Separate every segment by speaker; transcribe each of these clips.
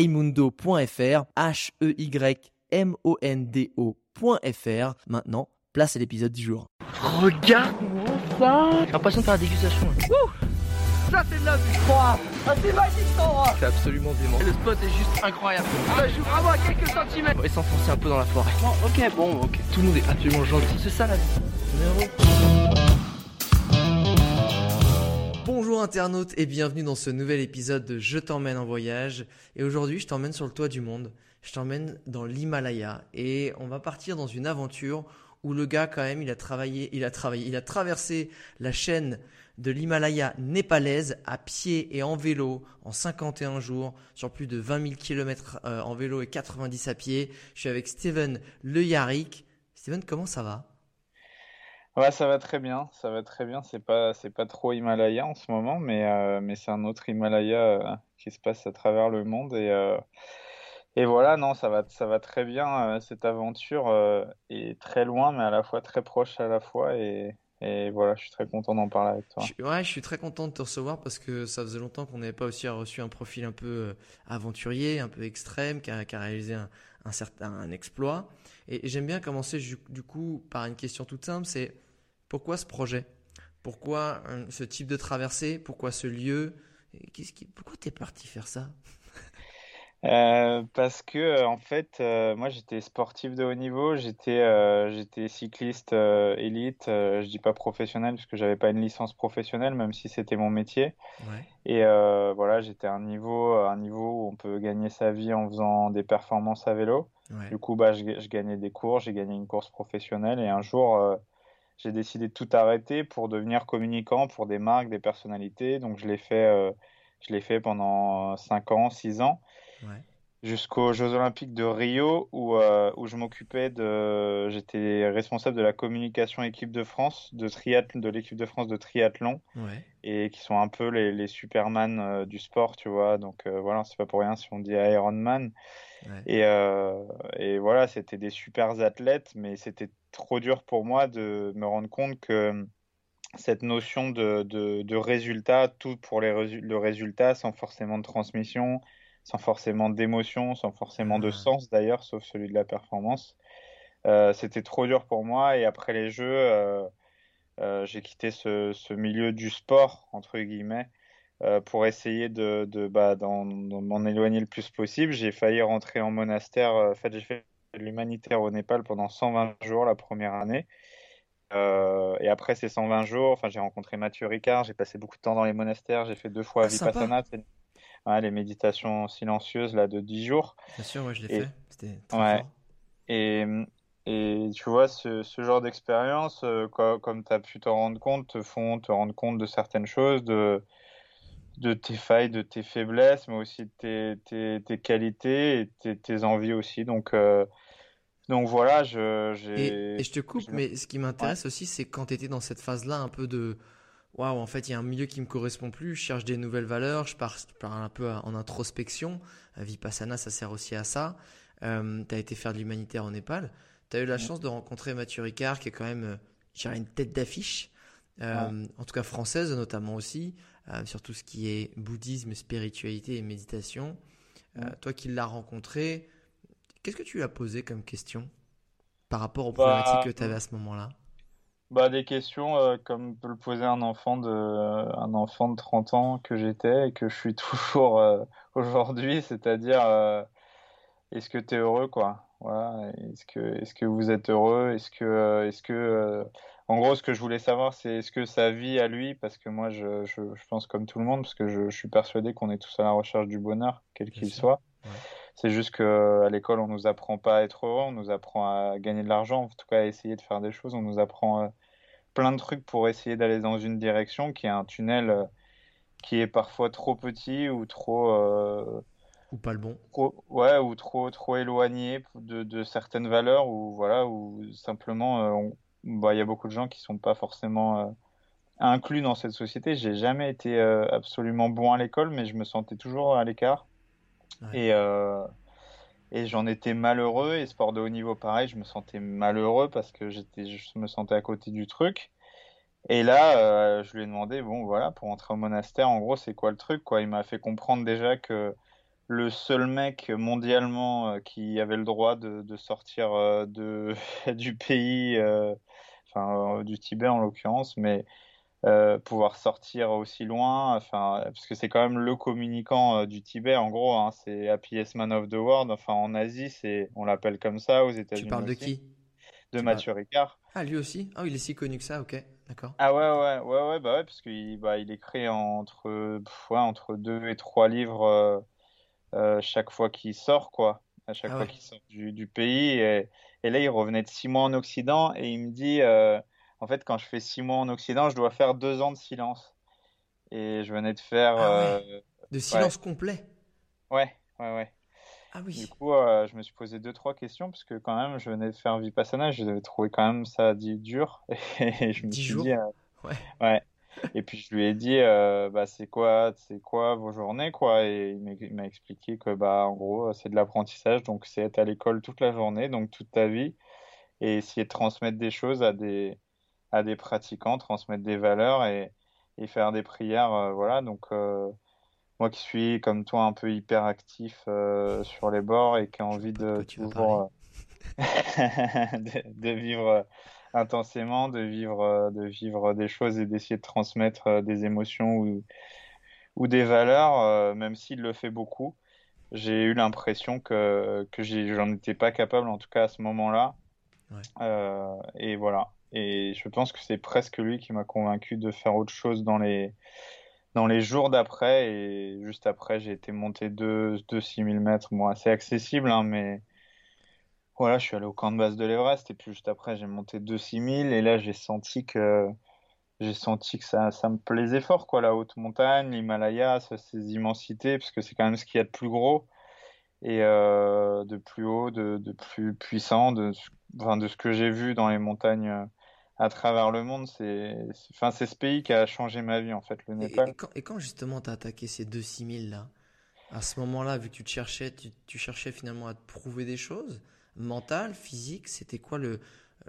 Speaker 1: heymundo.fr, H-E-Y-M-O-N-D-O.fr. Maintenant, place à l'épisode du jour.
Speaker 2: Regarde-moi ça J'ai l'impression de faire la dégustation. Ouh ça c'est de la vue Ah c'est magique cet endroit C'est absolument dément. Le spot est juste incroyable. Ça joue vraiment à quelques centimètres. On va s'enfoncer un peu dans la forêt. ok, bon, ok. Tout le monde est absolument gentil. C'est ça la vie.
Speaker 1: Bonjour internautes et bienvenue dans ce nouvel épisode de Je t'emmène en voyage. Et aujourd'hui, je t'emmène sur le toit du monde. Je t'emmène dans l'Himalaya et on va partir dans une aventure où le gars quand même, il a travaillé, il a travaillé, il a traversé la chaîne de l'Himalaya népalaise à pied et en vélo en 51 jours sur plus de 20 000 km en vélo et 90 à pied. Je suis avec Steven Le Yarrick. Steven, comment ça va?
Speaker 3: Ouais, ça va très bien, ça va très bien. C'est pas, c'est pas trop Himalaya en ce moment, mais, euh, mais c'est un autre Himalaya euh, qui se passe à travers le monde et, euh, et voilà, non, ça va, ça va très bien. cette aventure est très loin, mais à la fois très proche à la fois et, et voilà, je suis très content d'en parler avec toi.
Speaker 1: ouais, je suis très content de te recevoir parce que ça faisait longtemps qu'on n'avait pas aussi reçu un profil un peu aventurier, un peu extrême, qui a, qui a réalisé un, certain un exploit. Et, j'aime bien commencer du coup par une question toute simple, c'est pourquoi ce projet? Pourquoi ce type de traversée? Pourquoi ce lieu? Qu'est-ce qui, Pourquoi t'es parti faire ça?
Speaker 3: Euh, parce que euh, en fait, euh, moi j'étais sportif de haut niveau, j'étais j'étais cycliste élite, je dis pas professionnel parce que j'avais pas une licence professionnelle, même si c'était mon métier. Et voilà, j'étais à un niveau un niveau où on peut gagner sa vie en faisant des performances à vélo. Du coup, bah je, je gagnais des cours, j'ai gagné une course professionnelle. Et un jour j'ai décidé de tout arrêter pour devenir communicant pour des marques, des personnalités. Donc je l'ai fait je l'ai fait pendant 5 ans, 6 ans jusqu'aux Jeux Olympiques de Rio où, euh, où je m'occupais de. J'étais responsable de la communication équipe de France, de, triathlon, de l'équipe de France de triathlon, et qui sont un peu les, les Superman euh, du sport, tu vois. Donc euh, voilà, c'est pas pour rien si on dit Ironman. Et, et voilà, c'était des super athlètes, mais c'était trop dur pour moi de me rendre compte que cette notion de, de, de résultat, tout pour les le résultat sans forcément de transmission, sans forcément d'émotion, sans forcément de sens d'ailleurs, sauf celui de la performance. Euh, c'était trop dur pour moi et après les jeux, euh, euh, j'ai quitté ce, ce, milieu du sport, entre guillemets, pour essayer de, de bah, m'en éloigner le plus possible. J'ai failli rentrer en monastère, en fait j'ai fait l'humanitaire au Népal pendant 120 jours la première année. et après ces 120 jours, enfin, j'ai rencontré Mathieu Ricard, j'ai passé beaucoup de temps dans les monastères, j'ai fait deux fois ah, Vipassana, les méditations silencieuses là de 10 jours.
Speaker 1: Bien sûr, moi je l'ai fait. C'était
Speaker 3: ouais. Et, et tu vois, ce, ce genre d'expérience, euh, comme tu as pu te rendre compte, te font te rendre compte de certaines choses, de, de tes failles, de tes faiblesses, mais aussi de tes, tes, tes qualités et tes, tes, envies aussi. Donc, euh, donc voilà, je,
Speaker 1: et, et, je te coupe, mais ce qui m'intéresse aussi, c'est quand tu étais dans cette phase-là un peu de waouh, en fait, il y a un milieu qui me correspond plus, je cherche des nouvelles valeurs, je pars, un peu en introspection. Vipassana, ça sert aussi à ça. Euh, tu as été faire de l'humanitaire en Népal. Tu as eu la chance de rencontrer Mathieu Ricard, qui est quand même, euh, une tête d'affiche, euh, en tout cas française notamment aussi, euh, sur tout ce qui est bouddhisme, spiritualité et méditation. toi qui l'as rencontré, qu'est-ce que tu lui as posé comme question par rapport aux bah, problématiques que tu avais à ce moment-là?
Speaker 3: Bah, des questions euh, comme peut le poser un enfant de, un enfant de 30 ans que j'étais et que je suis toujours euh, aujourd'hui, c'est-à-dire euh, est-ce que tu es heureux quoi? Voilà, est-ce que est-ce que vous êtes heureux? Est-ce que est-ce que en gros ce que je voulais savoir c'est est-ce que sa vie à lui parce que moi je, je, je pense comme tout le monde parce que je, je suis persuadé qu'on est tous à la recherche du bonheur quel qu'il soit. C'est juste qu'à l'école, on nous apprend pas à être heureux, on nous apprend à gagner de l'argent, en tout cas à essayer de faire des choses, on nous apprend plein de trucs pour essayer d'aller dans une direction qui est un tunnel euh, qui est parfois trop petit ou trop, euh,
Speaker 1: Ou pas le bon.
Speaker 3: ouais, ou trop, trop éloigné de, de certaines valeurs, ou voilà, ou simplement, euh, bah, il y a beaucoup de gens qui sont pas forcément euh, inclus dans cette société. J'ai jamais été absolument bon à l'école, mais je me sentais toujours à l'écart. Et, et j'en étais malheureux. Et sport de haut niveau, pareil, je me sentais malheureux parce que j'étais, je me sentais à côté du truc. Et là, je lui ai demandé, bon, voilà, pour entrer au monastère, en gros, c'est quoi le truc, quoi? Il m'a fait comprendre déjà que le seul mec mondialement euh, qui avait le droit de, sortir euh, de, du pays, euh, enfin du Tibet en l'occurrence, mais pouvoir sortir aussi loin, enfin parce que c'est quand même le communicant du Tibet en gros, hein, c'est Happiest Man of the World, enfin en Asie c'est, on l'appelle comme ça, aux États-Unis.
Speaker 1: Tu parles de qui?
Speaker 3: De Mathieu Ricard.
Speaker 1: Ah lui aussi? Ah il est si connu que ça, ok, d'accord.
Speaker 3: Ah ouais ouais ouais ouais bah ouais parce qu'il bah, il écrit entre ouais, entre deux et trois livres euh, chaque fois qu'il sort, quoi. À chaque ah fois qu'il sort du, pays. Et, là, il revenait de six mois en Occident et il me dit, euh, en fait, quand je fais six mois en Occident, je dois faire deux ans de silence. Et je venais de faire. Ah
Speaker 1: euh, de silence complet.
Speaker 3: Ouais, ouais, ouais.
Speaker 1: Ah oui.
Speaker 3: Du coup, je me suis posé deux, trois questions parce que quand même, je venais de faire Vipassana, je devais trouver quand même ça dit dur. Et je me suis
Speaker 1: jours.
Speaker 3: dit,
Speaker 1: ouais.
Speaker 3: ouais. Et puis je lui ai dit, euh, bah, c'est quoi, c'est quoi vos journées, quoi? Et il m'a expliqué que, bah, en gros, c'est de l'apprentissage, donc c'est être à l'école toute la journée, donc toute ta vie, et essayer de transmettre des choses à des, à des pratiquants, transmettre des valeurs et, et faire des prières, euh, voilà. Donc euh, moi qui suis comme toi un peu hyper actif sur les bords et qui a envie de toujours de, de, vivre intensément, de vivre, euh, de vivre des choses et d'essayer de transmettre euh, des émotions ou, ou des valeurs, euh, même s'il le fait beaucoup. J'ai eu l'impression que, que j'en étais pas capable, en tout cas à ce moment-là. et voilà. Et je pense que c'est presque lui qui m'a convaincu de faire autre chose dans les, dans les jours d'après. Et juste après, j'ai été monté de, de 6000 mètres. Bon, assez accessible, hein, mais, voilà, je suis allé au camp de base de l'Everest et puis juste après j'ai monté 2 6000 et là j'ai senti que j'ai senti que ça, ça me plaisait fort quoi, la haute montagne, l'Himalaya, ces immensités parce que c'est quand même ce qu'il y a de plus gros et euh, de plus haut, de, de, plus puissant, de, enfin, de ce que j'ai vu dans les montagnes à travers le monde. C'est enfin, c'est ce pays qui a changé ma vie en fait, le Népal.
Speaker 1: Et, quand, justement tu as attaqué ces 2 6000 là, à ce moment-là, vu que tu te cherchais, tu, tu cherchais finalement à te prouver des choses mental, physique C'était quoi le,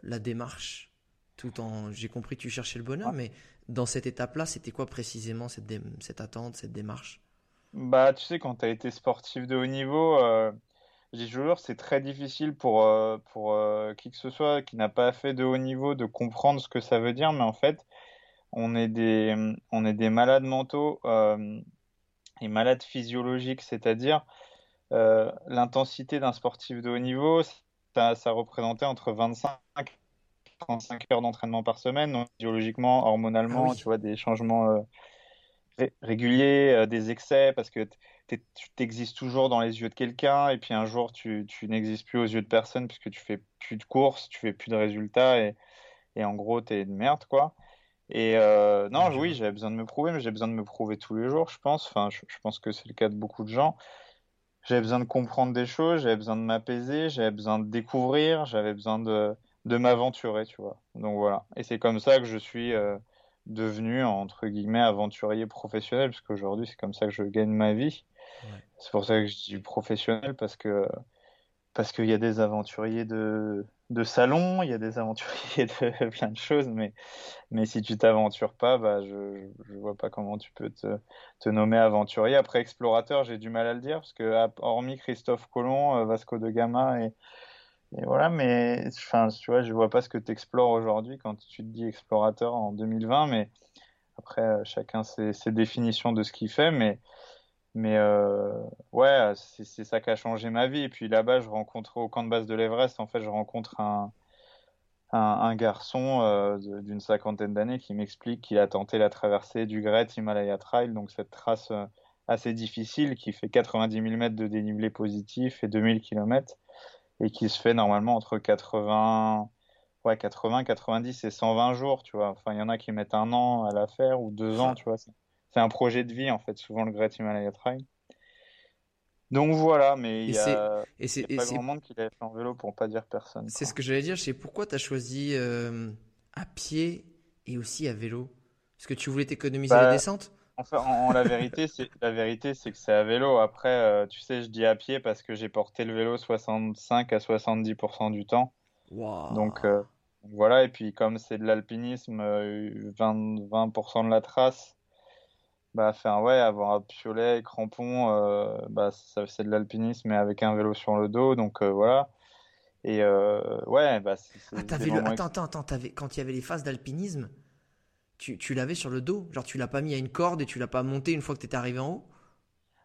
Speaker 1: la démarche? Tout en, j'ai compris que tu cherchais le bonheur, mais dans cette étape-là, c'était quoi précisément cette, cette attente, cette démarche?
Speaker 3: Bah, tu sais, quand tu as été sportif de haut niveau, euh, j'ai toujours, c'est très difficile pour, euh, pour euh, qui que ce soit qui n'a pas fait de haut niveau de comprendre ce que ça veut dire, mais en fait, on est des, on est des malades mentaux et malades physiologiques, c'est-à-dire euh, l'intensité d'un sportif de haut niveau, ça, ça, représentait entre 25 et 35 heures d'entraînement par semaine. Donc, biologiquement, hormonalement, ah tu vois, des changements euh, réguliers, euh, des excès, parce que tu t'existes toujours dans les yeux de quelqu'un, et puis un jour, tu, tu n'existes plus aux yeux de personne, puisque tu fais plus de courses, tu fais plus de résultats, et, et en gros, tu es une merde, quoi. Et non, oui, j'avais besoin de me prouver, mais j'ai besoin de me prouver tous les jours, je pense. Enfin, je, je pense que c'est le cas de beaucoup de gens j'avais besoin de comprendre des choses, j'avais besoin de m'apaiser, j'avais besoin de découvrir, j'avais besoin de, de m'aventurer, tu vois. Donc voilà. Et c'est comme ça que je suis euh, devenu, entre guillemets, aventurier professionnel, parce qu'aujourd'hui, c'est comme ça que je gagne ma vie. C'est pour ça que je dis professionnel, parce que parce qu'il y a des aventuriers de, de salon, il y a des aventuriers de plein de choses, mais, mais si tu t'aventures pas, bah, je, je vois pas comment tu peux te, te nommer aventurier. Après explorateur, j'ai du mal à le dire, parce que hormis Christophe Colomb, euh, Vasco de Gama et, et voilà, mais enfin, tu vois, je vois pas ce que tu explores aujourd'hui quand tu te dis explorateur en 2020, mais après, euh, chacun ses, définitions de ce qu'il fait, mais mais euh, ouais, c'est ça qui a changé ma vie. Et puis là-bas, je rencontre au camp de base de l'Everest, en fait, je rencontre un, garçon euh, d'une cinquantaine d'années qui m'explique qu'il a tenté la traversée du Great Himalaya Trail, donc cette trace assez difficile qui fait 90 000 mètres de dénivelé positif et 2000 km et qui se fait normalement entre 80, ouais, 80, 90 et 120 jours, tu vois. Enfin, il y en a qui mettent un an à la faire ou deux ans, tu vois c'est un projet de vie en fait, souvent le Great Himalaya Trail. Donc voilà, mais il y a, et c'est, pas grand monde qui l'a fait en vélo pour pas dire personne.
Speaker 1: C'est ce que j'allais dire, c'est pourquoi tu as choisi euh, à pied et aussi à vélo? Est-ce que tu voulais t'économiser bah, la descente?
Speaker 3: Enfin, en, la vérité, c'est la vérité, c'est que c'est à vélo. Après, euh, tu sais, je dis à pied parce que j'ai porté le vélo 65 à 70% du temps. Donc euh, voilà, et puis comme c'est de l'alpinisme, 20, 20% de la trace, bah, faire, ouais, avoir un piolet, crampon, euh, bah, c'est de l'alpinisme, mais avec un vélo sur le dos, donc euh, voilà. Et euh, ouais, bah, c'est.
Speaker 1: Ah, le... Attends, attends, attends, quand il y avait les phases d'alpinisme, tu, tu l'avais sur le dos Genre, tu l'as pas mis à une corde et tu l'as pas monté une fois que tu étais arrivé en haut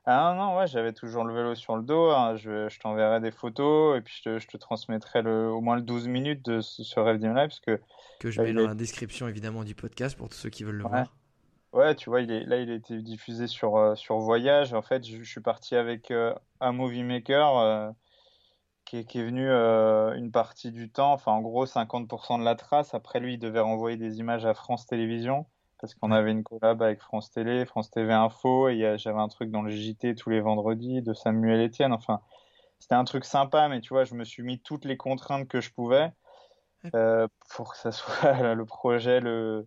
Speaker 3: Ah non, ouais, j'avais toujours le vélo sur le dos. Hein. Je, je t'enverrai des photos et puis je te, je te transmettrai le, au moins le 12 minutes de ce rêve Live parce que.
Speaker 1: Que je mets dans la description évidemment du podcast pour tous ceux qui veulent le voir.
Speaker 3: Ouais, tu vois, il est, là, il a été diffusé sur, euh, sur Voyage. En fait, je, suis parti avec euh, un movie maker euh, qui, est, qui, est, venu une partie du temps, enfin, en gros, 50% de la trace. Après, lui, il devait renvoyer des images à France Télévisions parce qu'on avait une collab avec France Télé, France TV Info, et j'avais un truc dans le JT tous les vendredis de Samuel Etienne. Enfin, c'était un truc sympa, mais tu vois, je me suis mis toutes les contraintes que je pouvais pour que ça soit le projet le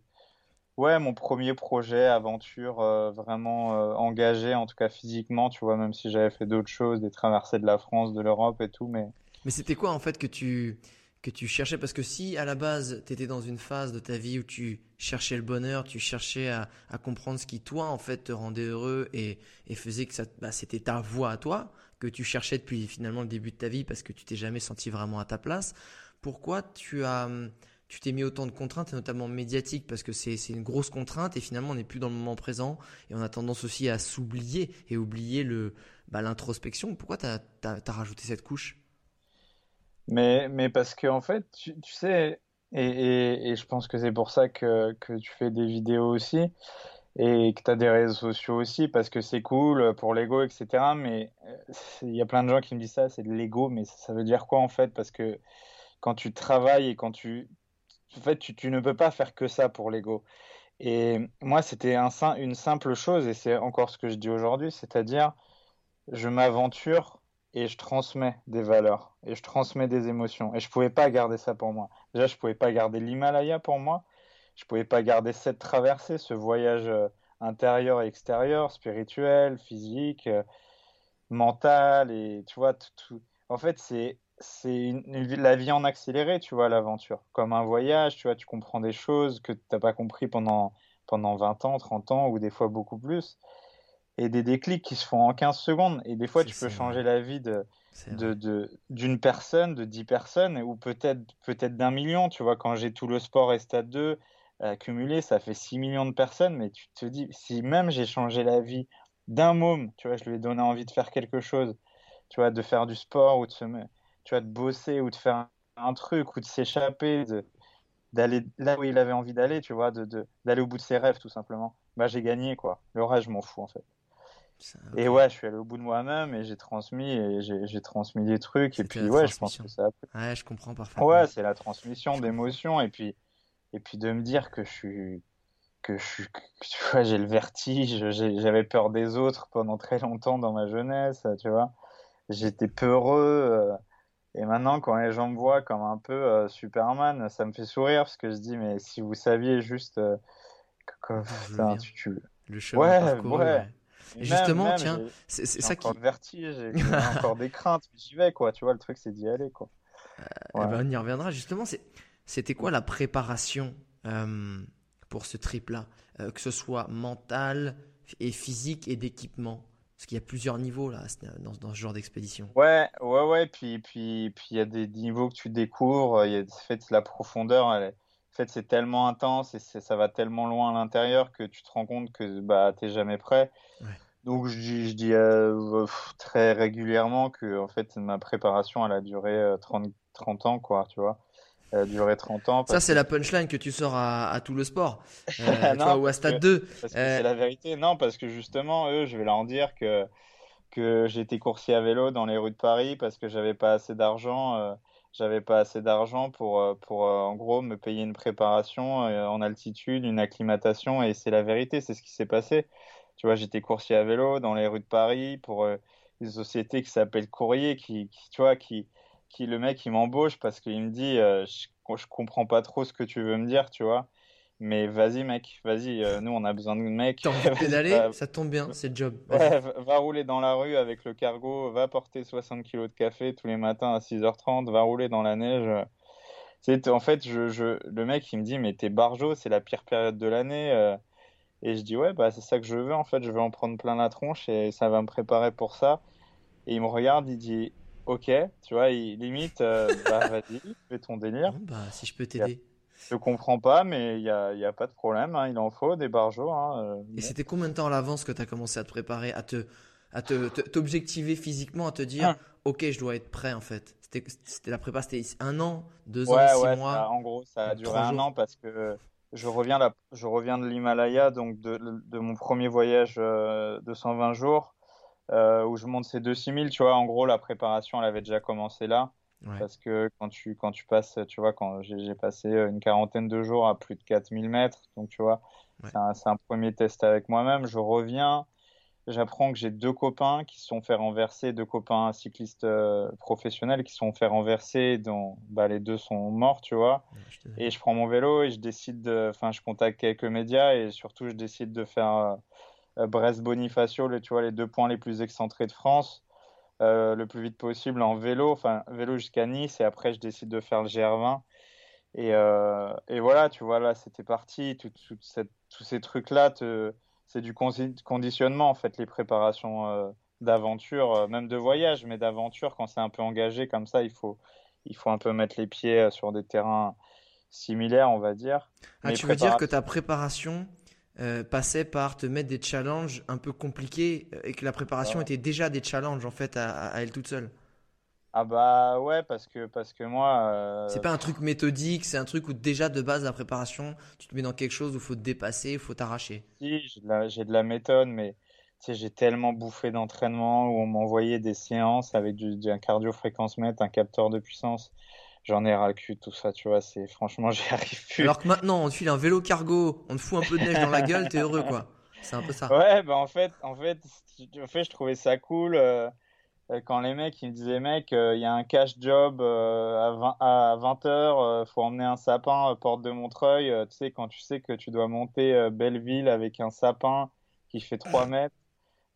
Speaker 3: Ouais, mon premier projet, aventure euh, vraiment euh, engagé, en tout cas physiquement, tu vois, même si j'avais fait d'autres choses, des traversées de la France, de l'Europe et tout, mais...
Speaker 1: Mais c'était quoi en fait que tu, que tu cherchais? Parce que si à la base, tu étais dans une phase de ta vie où tu cherchais le bonheur, tu cherchais à, à comprendre ce qui, toi, en fait, te rendait heureux et, et faisait que ça, bah, c'était ta voie à toi, que tu cherchais depuis finalement le début de ta vie parce que tu t'es jamais senti vraiment à ta place, pourquoi tu as tu t'es mis autant de contraintes, notamment médiatiques, parce que c'est une grosse contrainte, et finalement on n'est plus dans le moment présent, et on a tendance aussi à s'oublier et oublier le bah, l'introspection. Pourquoi tu as, rajouté cette couche?
Speaker 3: Mais, mais parce que en fait, tu, sais, et, et, je pense que c'est pour ça que, que tu fais des vidéos aussi, et que tu as des réseaux sociaux aussi, parce que c'est cool pour l'ego, etc. Mais euh, il y a plein de gens qui me disent ça, c'est de l'ego, mais ça veut dire quoi en fait? Parce que quand tu travailles et quand tu en fait, tu, ne peux pas faire que ça pour l'ego. Et moi, c'était un, une simple chose, et c'est encore ce que je dis aujourd'hui, c'est-à-dire, je m'aventure et je transmets des valeurs, et je transmets des émotions. Et je ne pouvais pas garder ça pour moi. Déjà, je ne pouvais pas garder l'Himalaya pour moi. Je ne pouvais pas garder cette traversée, ce voyage euh, intérieur et extérieur, spirituel, physique, euh, mental, et tu vois, tout. En fait, c'est c'est la vie en accéléré, tu vois, l'aventure. Comme un voyage, tu vois, tu comprends des choses que tu n'as pas compris pendant, pendant 20 ans, 30 ans, ou des fois beaucoup plus. Et des déclics qui se font en 15 secondes. Et des fois, tu peux changer la vie de, de, d'une personne, de 10 personnes, ou peut-être, peut-être d'un million. Tu vois, quand j'ai tout le sport et Stade 2 accumulé, ça fait 6 millions de personnes. Mais tu te dis, si même j'ai changé la vie d'un môme, tu vois, je lui ai donné envie de faire quelque chose, tu vois, de faire du sport ou de se mettre tu vois, de bosser ou de faire un, truc ou de s'échapper, d'aller là où il avait envie d'aller, tu vois, de, d'aller au bout de ses rêves tout simplement. Bah j'ai gagné quoi. Le reste je m'en fous en fait. Et ouais, je suis allé au bout de moi-même et j'ai transmis et j'ai transmis des trucs et puis ouais, je pense que ça.
Speaker 1: Ouais, je comprends parfaitement.
Speaker 3: Ouais, c'est la transmission d'émotions et puis et puis de me dire que je suis que je suis tu vois, j'ai le vertige, j'avais peur des autres pendant très longtemps dans ma jeunesse, tu vois. J'étais peureux. Et maintenant, quand les gens me voient comme un peu euh, Superman, ça me fait sourire parce que je dis, mais si vous saviez juste euh, que, tu, tu...
Speaker 1: le chemin ouais, ouais. justement, tiens, c'est ça
Speaker 3: qui. Encore de vertige, j'ai encore des craintes, mais j'y vais, quoi. Tu vois, le truc, c'est d'y aller, quoi.
Speaker 1: Euh, eh ben, on y reviendra. Justement, c'était quoi la préparation pour ce trip-là? Que ce soit mental et physique et d'équipement? Parce qu'il y a plusieurs niveaux là dans, dans ce genre d'expédition.
Speaker 3: Ouais, ouais, ouais. Puis, puis, puis il y a des niveaux que tu découvres. Il y a fait la profondeur. Elle, en fait, c'est tellement intense et ça va tellement loin à l'intérieur que tu te rends compte que bah t'es jamais prêt. Donc je dis, je dis euh, très régulièrement que en fait ma préparation elle a duré 30, euh, 30 ans quoi, tu vois a duré 30 ans.
Speaker 1: Ça, c'est la punchline que tu sors à, tout le sport. Euh, ou à Stade 2.
Speaker 3: Parce que c'est la vérité. Non, parce que justement, eux, je vais leur dire que, que j'étais coursier à vélo dans les rues de Paris parce que j'avais pas assez d'argent. Euh, j'avais pas assez d'argent pour, euh, pour en gros, me payer une préparation en altitude, une acclimatation. Et c'est la vérité, c'est ce qui s'est passé. Tu vois, j'étais coursier à vélo dans les rues de Paris pour des sociétés qui s'appellent Courrier, qui, tu vois, qui, qui le mec il m'embauche parce qu'il me dit euh, je, je, comprends pas trop ce que tu veux me dire, tu vois. Mais vas-y mec, vas-y, euh, nous on a besoin de mecs.
Speaker 1: T'as envie pédaler, ça tombe bien, c'est le job.
Speaker 3: Ouais, va, rouler dans la rue avec le cargo, va porter 60 kg de café tous les matins à 6h30, va rouler dans la neige. C'est en fait, je, je, le mec il me dit mais t'es barjo, c'est la pire période de l'année. Euh. et je dis ouais bah c'est ça que je veux en fait, je veux en prendre plein la tronche et ça va me préparer pour ça. Et il me regarde, il dit ok, tu vois, il limite, euh, bah vas-y, fais ton délire.
Speaker 1: bah si je peux t'aider.
Speaker 3: Je comprends pas, mais il n'y a, y a, pas de problème, hein, il en faut des barjots. Hein,
Speaker 1: euh, Et c'était combien de temps à l'avance que tu as commencé à te préparer, à te à t'objectiver physiquement, à te dire, ah. ok, je dois être prêt en fait. C'était la prépa, c'était un an, deux ans, six mois.
Speaker 3: en gros, ça a duré un an parce que je reviens, là, je reviens de l'Himalaya, donc de, de, mon premier voyage euh, de 120 jours. Euh, où je monte ces 2 6000, tu vois, en gros, la préparation, elle avait déjà commencé là. Parce que quand tu, quand tu passes, tu vois, quand j'ai passé une quarantaine de jours à plus de 4000 mètres, donc tu vois, c'est un, un, premier test avec moi-même. Je reviens, j'apprends que j'ai deux copains qui se sont fait renverser, deux copains cyclistes euh, professionnels qui se sont fait renverser, dont bah, les deux sont morts, tu vois. et je prends mon vélo et je décide de, enfin, je contacte quelques médias et surtout je décide de faire euh, Brest-Bonifacio, tu vois, les deux points les plus excentrés de France, euh, le plus vite possible en vélo, enfin vélo jusqu'à Nice, et après je décide de faire le GR20. Et, euh, et voilà, tu vois, là c'était parti, tout, tous ces trucs-là, c'est du conditionnement en fait, les préparations d'aventure, même de voyage, mais d'aventure, quand c'est un peu engagé comme ça, il faut, il faut un peu mettre les pieds sur des terrains similaires, on va dire.
Speaker 1: Ah, tu veux dire que ta préparation, euh, passait par te mettre des challenges un peu compliqués euh, et que la préparation était déjà des challenges en fait à, elle toute seule.
Speaker 3: Ah bah ouais parce que parce que moi. Euh...
Speaker 1: C'est pas un truc méthodique, c'est un truc où déjà de base la préparation, tu te mets dans quelque chose où il faut te dépasser, il faut t'arracher.
Speaker 3: Si j'ai de, de, la méthode, mais j'ai tellement bouffé d'entraînement où on m'envoyait des séances avec du, du un cardio fréquence mètre, un capteur de puissance j'en ai ras le cul, tout ça, tu vois, c'est franchement, j'y arrive plus.
Speaker 1: Alors que maintenant, on te file un vélo cargo, on te fout un peu de neige dans la gueule, t'es heureux, quoi. C'est un peu ça.
Speaker 3: Ouais, bah en fait, en fait, en fait je trouvais ça cool euh, euh, quand les mecs, ils me disaient, mec, euh, il y a un cash job à 20, à 20 heures, faut emmener un sapin porte de Montreuil, tu sais, quand tu sais que tu dois monter Belleville avec un sapin qui fait 3 mètres.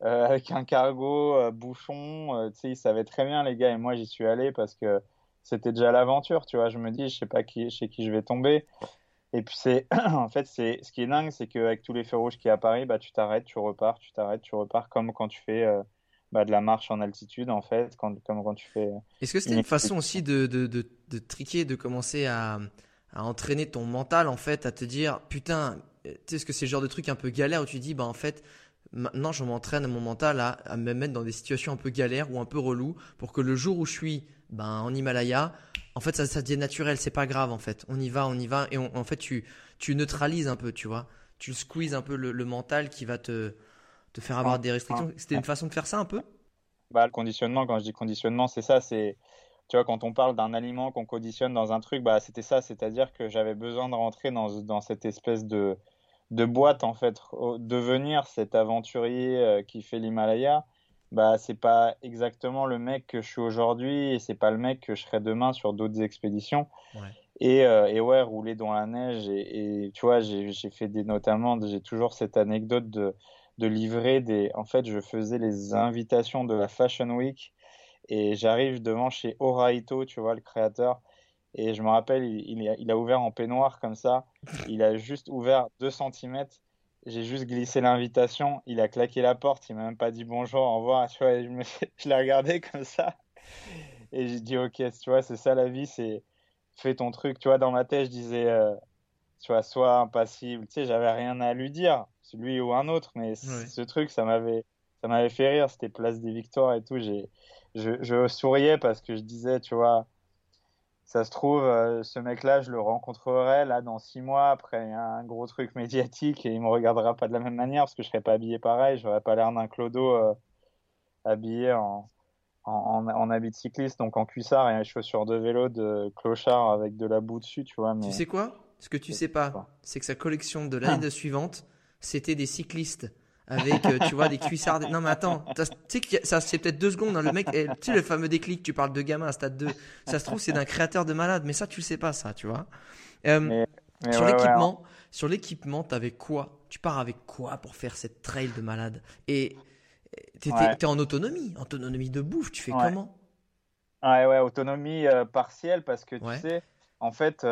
Speaker 3: avec un cargo, bouchon, tu sais, ils savaient très bien les gars, et moi j'y suis allé parce que c'était déjà l'aventure, tu vois. Je me dis, je sais pas qui, chez qui je vais tomber. Et puis c'est, en fait, c'est ce qui est dingue, c'est qu'avec tous les feux rouges qui apparaissent, bah tu t'arrêtes, tu repars, tu t'arrêtes, tu repars, comme quand tu fais euh, bah, de la marche en altitude, en fait, quand, comme quand tu fais. Euh,
Speaker 1: Est-ce que c'était une, façon aussi de, de, de, de, triquer, de commencer à, à entraîner ton mental, en fait, à te dire, putain, tu sais, ce que c'est le genre de truc un peu galère où tu dis, bah en fait, maintenant je m'entraîne mon mental à, à, me mettre dans des situations un peu galères ou un peu relou pour que le jour où je suis ben, en Himalaya, en fait, ça, ça devient naturel, c'est pas grave en fait. On y va, on y va, et en fait, tu, tu neutralises un peu, tu vois. Tu squeezes un peu le, mental qui va te, te faire avoir des restrictions. C'était une façon de faire ça un peu?
Speaker 3: Bah, Le conditionnement, quand je dis conditionnement, c'est ça, c'est. Tu vois, quand on parle d'un aliment qu'on conditionne dans un truc, bah, c'était ça, c'est-à-dire que j'avais besoin de rentrer dans, dans cette espèce de, de boîte, en fait, devenir cet aventurier euh, qui fait l'Himalaya bah c'est pas exactement le mec que je suis aujourd'hui et c'est pas le mec que je serai demain sur d'autres expéditions. Et, euh, et, ouais, rouler dans la neige et, tu vois, j'ai fait des notamment, j'ai toujours cette anecdote de, de livrer des. En fait, je faisais les invitations de la Fashion Week et j'arrive devant chez Oraito, tu vois, le créateur. Et je me rappelle, il, il, a, il, a, ouvert en peignoir comme ça. Il a juste ouvert 2 cm j'ai juste glissé l'invitation, il a claqué la porte, il m'a même pas dit bonjour, au revoir, tu vois, je, je l'ai regardé comme ça, et j'ai dit ok, tu vois, c'est ça la vie, c'est fais ton truc, tu vois, dans ma tête, je disais, euh, tu vois, sois impassible, tu sais, j'avais rien à lui dire, lui ou un autre, mais ce truc, ça m'avait, ça m'avait fait rire, c'était place des victoires et tout, j'ai, je, je souriais parce que je disais, tu vois, ça se trouve, euh, ce mec-là, je le rencontrerai là dans six mois après un gros truc médiatique et il me regardera pas de la même manière parce que je serai pas habillé pareil, j'aurais pas l'air d'un clodo euh, habillé en, en, en, habit de cycliste, donc en cuissard et en chaussures de vélo de clochard avec de la boue dessus, tu vois.
Speaker 1: Mais... Tu sais quoi? Ce que tu sais pas, c'est que sa collection de l'année suivante, c'était des cyclistes avec, euh, tu vois, des cuissards. Non, mais attends, tu sais que ça, c'est peut-être deux secondes. Hein, le mec, tu sais, le fameux déclic, tu parles de gamin à stade 2. Ça se trouve, c'est d'un créateur de malade, mais ça, tu le sais pas, ça, tu vois. Euh, sur l'équipement, sur l'équipement, t'avais quoi? Tu pars avec quoi pour faire cette trail de malade? Et t'es en autonomie, autonomie de bouffe. Tu fais comment?
Speaker 3: Ouais, ouais, autonomie euh, partielle parce que tu sais, en fait,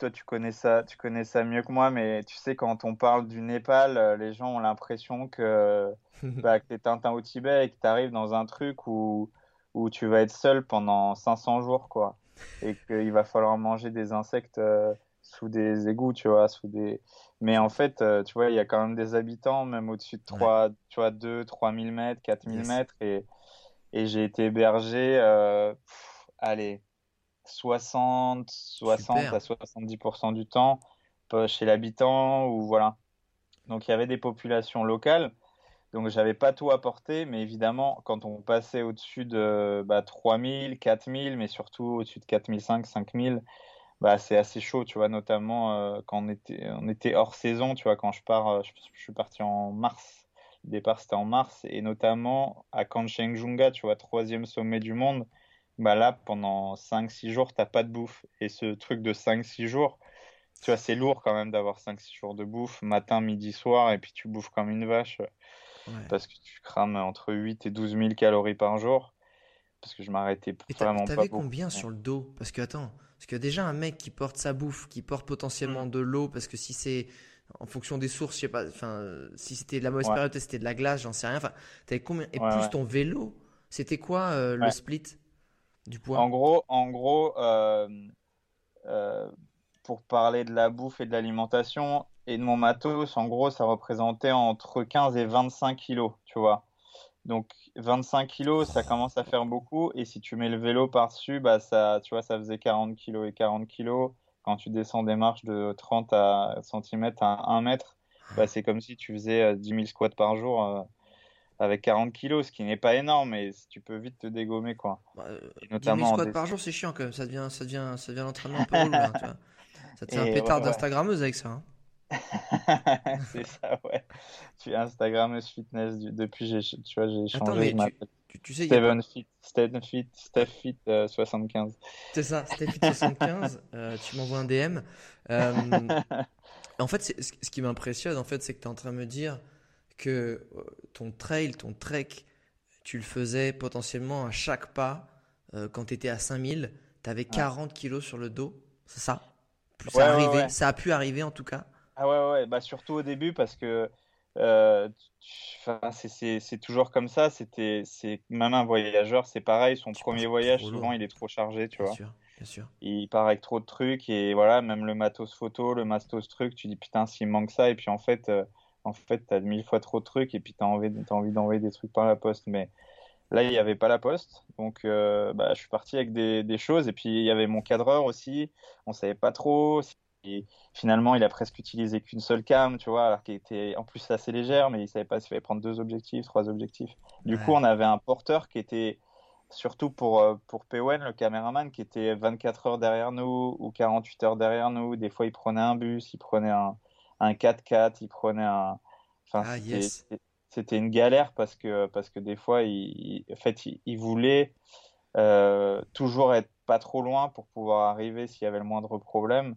Speaker 3: toi, tu connais ça, tu connais ça mieux que moi, mais tu sais, quand on parle du Népal, euh, les gens ont l'impression que, bah, que tu es Tintin au Tibet et que tu arrives dans un truc où, où tu vas être seul pendant 500 jours, quoi. Et qu'il va falloir manger des insectes euh, sous des égouts, tu vois, sous des... Mais en fait, euh, tu vois, il y a quand même des habitants, même au-dessus de 3, tu vois, 2, 3000 mètres, 4000 mètres, et, et j'ai été hébergé, allez, 60, 60 à 70% du temps chez l'habitant ou voilà. Donc il y avait des populations locales. Donc j'avais pas tout apporté, mais évidemment quand on passait au-dessus de bah, 3000, 4000, mais surtout au-dessus de 4005, 5000, bah c'est assez chaud, tu vois, notamment euh, quand on était, on était hors saison, tu vois, quand je pars, euh, je, je suis parti en mars. Le départ c'était en mars et notamment à Kanchenjunga, tu vois, troisième sommet du monde bah là, pendant 5-6 jours, t'as pas de bouffe. Et ce truc de 5-6 jours, tu vois, c'est lourd quand même d'avoir 5-6 jours de bouffe, matin, midi, soir, et puis tu bouffes comme une vache. Parce que tu crames entre 8 et 12 000 calories par jour. Parce que je m'arrêtais vraiment pas.
Speaker 1: T'avais combien sur le dos? Parce que attends, parce que déjà un mec qui porte sa bouffe, qui porte potentiellement mm. de l'eau, parce que si c'est en fonction des sources, je sais pas, enfin, si c'était la mauvaise période, c'était de la glace, j'en sais rien. Enfin, t'avais combien? Et plus ton vélo, c'était quoi euh, le split?
Speaker 3: En gros, en gros euh, euh, pour parler de la bouffe et de l'alimentation et de mon matos, en gros, ça représentait entre 15 et 25 kilos, tu vois. Donc 25 kilos, ça commence à faire beaucoup. Et si tu mets le vélo par-dessus, bah ça, tu vois, ça faisait 40 kilos et 40 kilos. Quand tu descends des marches de 30 à cm à 1 mètre, bah, c'est comme si tu faisais 10 euh, 000 squats par jour avec 40 kilos, ce qui n'est pas énorme, mais tu peux vite te dégommer, quoi.
Speaker 1: Bah, euh, notamment 10 par jour, c'est chiant quand même. Ça devient, ça devient, ça devient l'entraînement un peu relou, hein, tu vois. Ça te fait un pétard d'Instagrammeuse avec ça. Hein.
Speaker 3: c'est ça, ouais. Tu es Instagrammeuse fitness depuis, tu vois, j'ai changé. Attends, tu, tu, sais, Steven Fit, Steph Fit, Steph Fit 75.
Speaker 1: C'est ça, Steph Fit 75. euh, tu m'envoies un DM. Euh, en fait, ce qui m'impressionne, en fait, c'est que tu es en train de me dire que euh, ton trail, ton trek, tu le faisais potentiellement à chaque pas. Euh, quand tu étais à 5000, tu avais 40 kilos sur le dos. C'est ça? Ça, ça a pu arriver en tout cas?
Speaker 3: Ah ouais, ouais, bah surtout au début parce que euh, c'est toujours comme ça. C'était, c'est même un voyageur, c'est pareil. Son premier voyage, souvent, il est trop chargé, tu vois.
Speaker 1: Sûr, bien sûr.
Speaker 3: Il part avec trop de trucs et voilà, même le matos photo, le matos truc, tu dis putain, s'il manque ça. Et puis en fait, en fait, tu as mille fois trop de trucs et puis tu as envie, envie d'envoyer des trucs par la poste. Mais là, il n'y avait pas la poste. Donc, euh, bah, je suis parti avec des, des, choses. Et puis, il y avait mon cadreur aussi. On savait pas trop. Et finalement, il a presque utilisé qu'une seule cam, tu vois, alors qu'il était en plus assez légère, mais il savait pas s'il fallait prendre deux objectifs, trois objectifs. Du coup, on avait un porteur qui était, surtout pour, euh, pour PON, le caméraman, qui était 24 heures derrière nous ou 48 heures derrière nous. Des fois, il prenait un bus, il prenait un, un 4x4, il prenait un. Enfin, ah, c'était une galère parce que, parce que des fois, il, en fait, il, voulait euh, toujours être pas trop loin pour pouvoir arriver s'il y avait le moindre problème.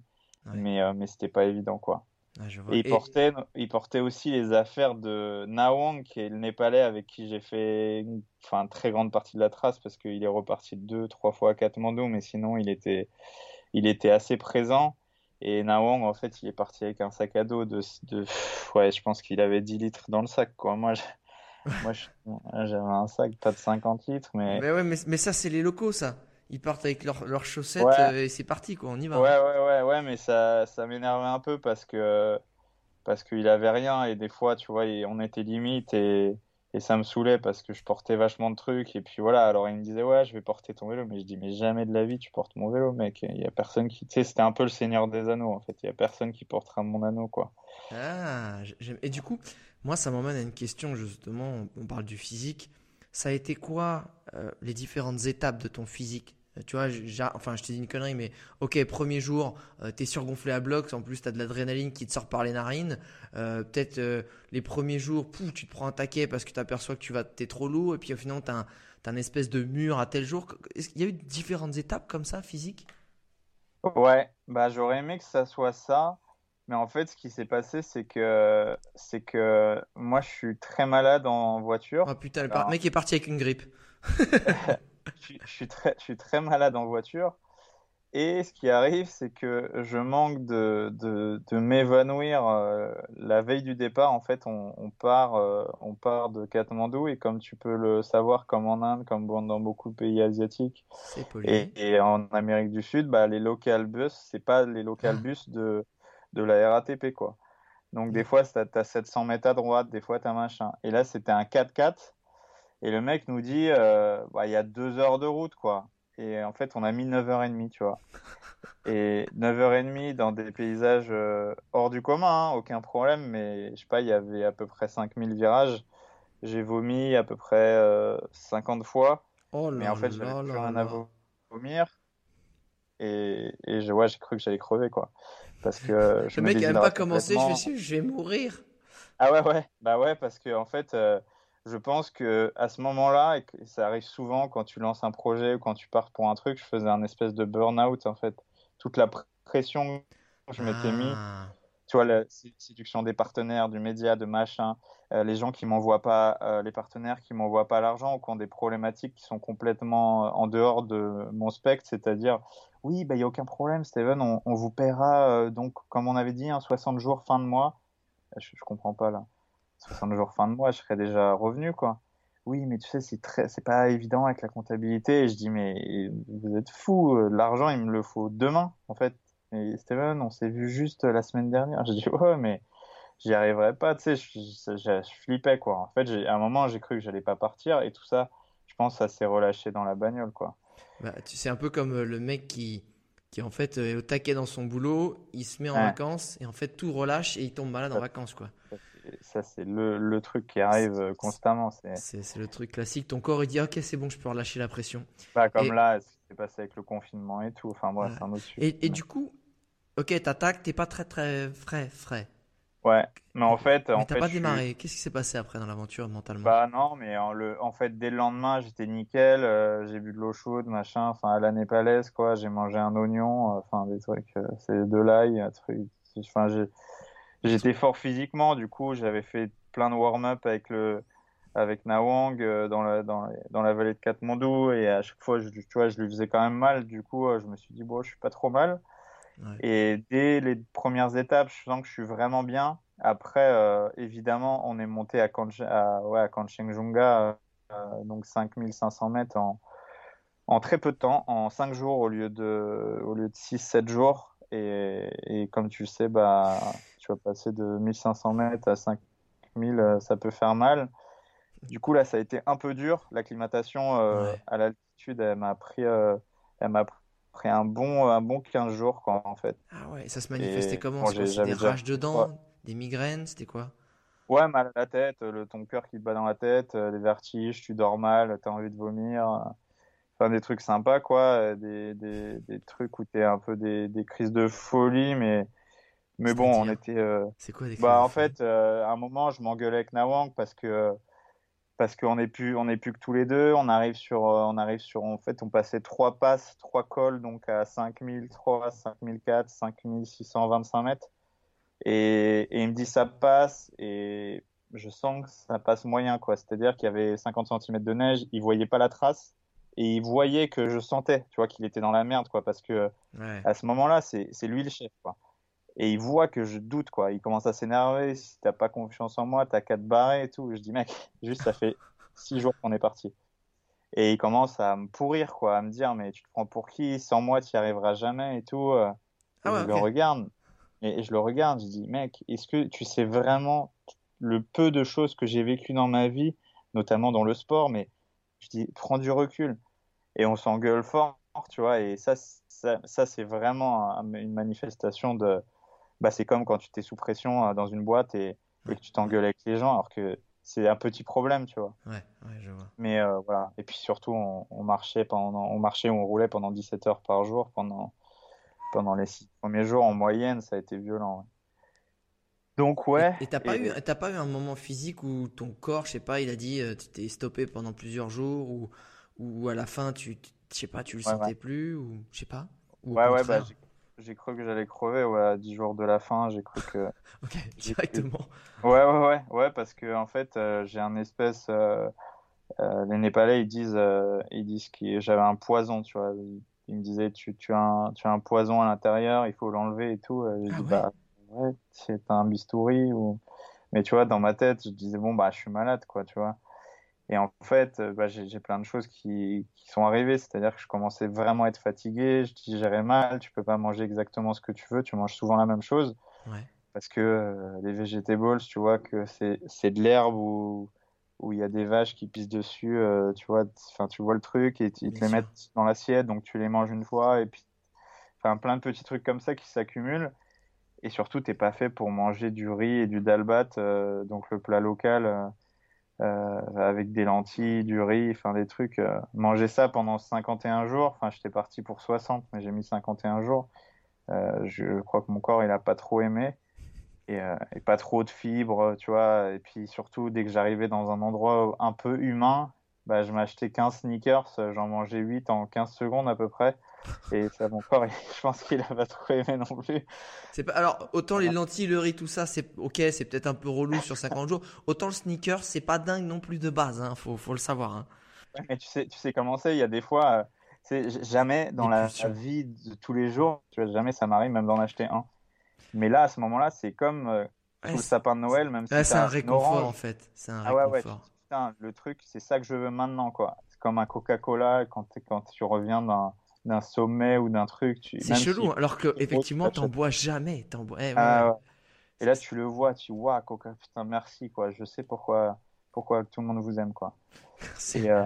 Speaker 3: Mais, euh, mais c'était pas évident, quoi. Ah, et il, Portait, il portait aussi les affaires de Nawang, qui est le Népalais avec qui j'ai fait une enfin, très grande partie de la trace parce qu'il est reparti deux, trois fois à Katmandou, mais sinon il était, il était assez présent. Et Nawang, en fait, il est parti avec un sac à dos de, de ouais, je pense qu'il avait 10 litres dans le sac, quoi. Moi, moi, j'avais un sac pas de 50 litres, mais.
Speaker 1: Mais ouais, mais, mais ça, c'est les locaux, ça. Ils partent avec leurs chaussettes euh, et c'est parti, quoi. On y va.
Speaker 3: Ouais, ouais, ouais, ouais, mais ça, ça m'énervait un peu parce que parce qu'il avait rien et des fois, tu vois, on était limite et et ça me saoulait parce que je portais vachement de trucs. Et puis voilà alors il me disait ouais je vais porter ton vélo. Mais je dis mais jamais de la vie tu portes mon vélo mec. Il y a personne qui tu sais c'était un peu le seigneur des anneaux en fait. Il y a personne qui portera mon anneau quoi.
Speaker 1: Ah et du coup moi ça m'emmène à une question justement. On parle du physique. Ça a été quoi euh, les différentes étapes de ton physique? Tu vois, enfin, je te dis une connerie, mais ok, premier jour, tu t'es surgonflé à bloc, en plus t'as de l'adrénaline qui te sort par les narines. Peut-être les premiers jours, pouf, tu te prends un taquet parce que tu aperçois que tu vas, t'es trop lourd, et puis au final, t'as un, as un espèce de mur à tel jour. Il y a eu différentes étapes comme ça, physiques?
Speaker 3: Ouais, bah j'aurais aimé que ça soit ça. Mais en fait, ce qui s'est passé, c'est que, c'est que moi, je suis très malade en voiture.
Speaker 1: Oh putain, le mec est parti avec une grippe.
Speaker 3: je, suis très, je suis très malade en voiture. Et ce qui arrive, c'est que je manque de, de, de m'évanouir euh, la veille du départ. En fait, on, part, euh, on part de Katmandou et comme tu peux le savoir, comme en Inde, comme dans beaucoup de pays asiatiques et, et, en Amérique du Sud, bah, les local bus, c'est pas les local ah. bus de, de la RATP, quoi. Donc, des mm. fois, tu as 700 mètres à droite, des fois, tu as machin. Et là, c'était un 4x4. Et le mec nous dit, euh, bah, il y a deux heures de route, quoi. Et en fait, on a mis 9h30, tu vois. Et 9h30 dans des paysages euh, hors du commun, hein, aucun problème, mais je sais pas, il y avait à peu près 5000 virages. J'ai vomi à peu près 50 euh, fois. Oh mais en fait, j'avais plus rien à vomir. Et, et je, ouais, j'ai cru que j'allais crever, quoi. Parce que
Speaker 1: le mec n'a même pas commencé, je suis je vais mourir.
Speaker 3: Ah ouais, ouais, bah ouais, parce que en fait, euh, je pense que à ce moment-là, et ça arrive souvent quand tu lances un projet ou quand tu pars pour un truc, je faisais un espèce de burn-out en fait. Toute la pression que je m'étais mis, ah. tu vois, la séduction des partenaires, du média, de machin, euh, les gens qui m'envoient pas, euh, les partenaires qui m'envoient pas l'argent ou qui ont des problématiques qui sont complètement en dehors de mon spectre, c'est-à-dire oui, il bah, n'y a aucun problème, Steven, on, vous paiera, euh, donc, comme on avait dit, un 60 jours fin de mois. Je, ne comprends pas là. 60 jours fin de mois, je serais déjà revenu, quoi. Oui, mais tu sais, c'est très, c'est pas évident avec la comptabilité. Et je dis, mais vous êtes fou, euh, l'argent, il me le faut demain, en fait. Et Steven, on s'est vu juste la semaine dernière. Je dis, ouais, mais j'y arriverai pas, tu sais, je, je, flippais, quoi. En fait, à un moment, j'ai cru que j'allais pas partir et tout ça, je pense, ça s'est relâché dans la bagnole, quoi.
Speaker 1: Bah, c'est un peu comme euh, le mec qui, qui en fait euh, est au taquet dans son boulot, il se met en vacances et en fait tout relâche et il tombe malade en vacances quoi.
Speaker 3: Ça c'est le, le, truc qui arrive euh, constamment.
Speaker 1: C'est le truc classique. Ton corps il dit ok c'est bon je peux relâcher la pression.
Speaker 3: Bah, comme là ce qui s'est passé avec le confinement et tout. Enfin bref c'est un autre
Speaker 1: sujet. Et, et du coup ok t'attaques t'es pas très très frais frais.
Speaker 3: Ouais, mais en fait.
Speaker 1: Mais t'as pas démarré. Qu'est-ce qui s'est passé après dans l'aventure mentalement?
Speaker 3: Bah non, mais en, le... en fait, dès le lendemain, j'étais nickel. Euh, j'ai bu de l'eau chaude, machin. Enfin, à la népalaise, quoi. J'ai mangé un oignon. Euh, enfin, des trucs. Euh, c'est de l'ail, un truc. Enfin, j'étais fort physiquement. Du coup, j'avais fait plein de warm-up avec le avec Nawang dans la dans, dans la vallée de Katmandou et à chaque fois, je, tu vois, je lui faisais quand même mal. Du coup, je me suis dit bon, je suis pas trop mal. Et dès les premières étapes, je sens que je suis vraiment bien. Après, euh, évidemment, on est monté à, à, ouais, à Kanchenjunga, euh, donc 5500 mètres en, en très peu de temps, en 5 jours au lieu de, au lieu de 6-7 jours. Et, et, comme tu sais, bah, tu vas passer de 1500 mètres à 5000, euh, ça peut faire mal. Du coup, là, ça a été un peu dur. L'acclimatation à l'altitude, elle m'a pris, elle m'a après un bon, un bon 15 jours, quoi, en fait.
Speaker 1: Ah ouais, ça se manifestait comment? C'était des rages de dents, des migraines, c'était quoi?
Speaker 3: Ouais, mal à la tête, le, ton cœur qui te bat dans la tête, les vertiges, tu dors mal, tu as envie de vomir. Enfin, des trucs sympas, quoi. Des, des, des trucs où tu un peu des, des crises de folie, mais, mais bon, on était. Euh,
Speaker 1: C'est quoi des
Speaker 3: Bah, en fait, euh, à un moment, je m'engueulais avec Nawang parce que parce qu'on n'est plus on est plus que tous les deux. On arrive sur euh, on arrive sur en fait on passait trois passes trois cols donc à 5003 5004 5625 mètres. Et, et il me dit ça passe. Et je sens que ça passe moyen quoi. C'est à dire qu'il y avait 50 cm de neige. Il voyait pas la trace. Et il voyait que je sentais tu vois qu'il était dans la merde quoi parce que à ce moment là c'est lui le chef quoi et il voit que je doute, quoi. Il commence à s'énerver. Si t'as pas confiance en moi, t'as qu'à te barrer et tout. Je dis, mec, juste ça fait six jours qu'on est parti. Et il commence à me pourrir, quoi, à me dire, mais tu te prends pour qui? Sans moi, tu y arriveras jamais et tout. Euh. Ah je le regarde. Et, je le regarde. Je dis, mec, est-ce que tu sais vraiment le peu de choses que j'ai vécues dans ma vie, notamment dans le sport, mais je dis, prends du recul. Et on s'engueule fort, tu vois. Et ça, ça, ça c'est vraiment une manifestation de, bah, c'est comme quand tu t'es sous pression euh, dans une boîte et, que tu t'engueules avec les gens, alors que c'est un petit problème, tu vois.
Speaker 1: Ouais, ouais, je vois.
Speaker 3: Mais euh, voilà. Et puis surtout, on, marchait pendant, on marchait, on roulait pendant 17 heures par jour pendant, pendant les six premiers jours en moyenne. Ça a été violent. Donc ouais.
Speaker 1: Et t'as pas eu, t'as pas eu un moment physique où ton corps, je sais pas, il a dit, euh, tu t'es stoppé pendant plusieurs jours ou, ou à la fin tu, je sais pas, tu le sentais plus ou je sais pas.
Speaker 3: ouais ouais bah j'ai cru que j'allais crever ouais, à 10 jours de la fin. J'ai cru que.
Speaker 1: ok, directement.
Speaker 3: Ouais, ouais, ouais, ouais, parce que en fait, euh, j'ai un espèce. Euh, euh, les Népalais, ils disent, ils disent que j'avais un poison, tu vois. Ils, me disaient, tu, tu, as un, tu as un poison à l'intérieur, il faut l'enlever et tout. J'ai ah dit, bah, ouais, c'est un bistouri. Ou... Mais tu vois, dans ma tête, je disais, bon, bah, je suis malade, quoi, tu vois. Et en fait, euh, bah, j'ai plein de choses qui, qui sont arrivées. C'est-à-dire que je commençais vraiment à être fatigué, je digérais mal, tu peux pas manger exactement ce que tu veux, tu manges souvent la même chose.
Speaker 1: Ouais.
Speaker 3: Parce que euh, les vegetables, tu vois que c'est de l'herbe où où il y a des vaches qui pissent dessus, euh, tu vois, enfin tu vois le truc et ils te les mettent dans l'assiette, donc tu les manges une fois et puis enfin plein de petits trucs comme ça qui s'accumulent. Et surtout, t'es pas fait pour manger du riz et du dalbat, donc le plat local euh, avec des lentilles, du riz, enfin des trucs. Euh, manger ça pendant 51 jours, enfin j'étais parti pour 60, mais j'ai mis 51 jours. Euh, je crois que mon corps il a pas trop aimé et, pas trop de fibres, tu vois. Et puis surtout dès que j'arrivais dans un endroit un peu humain, bah, je m'achetais 15 sneakers, j'en mangeais 8 en 15 secondes à peu près. Et ça, mon corps, je pense qu'il a pas trop aimé non plus.
Speaker 1: C'est pas, alors, autant les lentilles, le riz, tout ça, c'est ok, c'est peut-être un peu relou sur 50 jours. Autant le sneaker, c'est pas dingue non plus de base, hein, faut, faut le savoir. Hein.
Speaker 3: mais tu sais, tu sais comment c'est, il y a des fois, euh, c'est jamais dans la, vie de tous les jours, tu vois, jamais ça m'arrive même d'en acheter un. Mais là, à ce moment-là, c'est comme euh, le sapin de Noël, même si
Speaker 1: c'est un réconfort en fait. C'est un ah réconfort.
Speaker 3: putain, le truc, c'est ça que je veux maintenant, quoi. C'est comme un Coca-Cola quand, quand tu reviens d'un d'un sommet ou d'un truc.
Speaker 1: C'est chelou, alors que effectivement, t'en bois jamais. En bois... Eh,
Speaker 3: ah, Et là, tu le vois, tu vois, Coca, putain, merci, quoi. Je sais pourquoi, pourquoi tout le monde vous aime, quoi.
Speaker 1: C'est. Euh...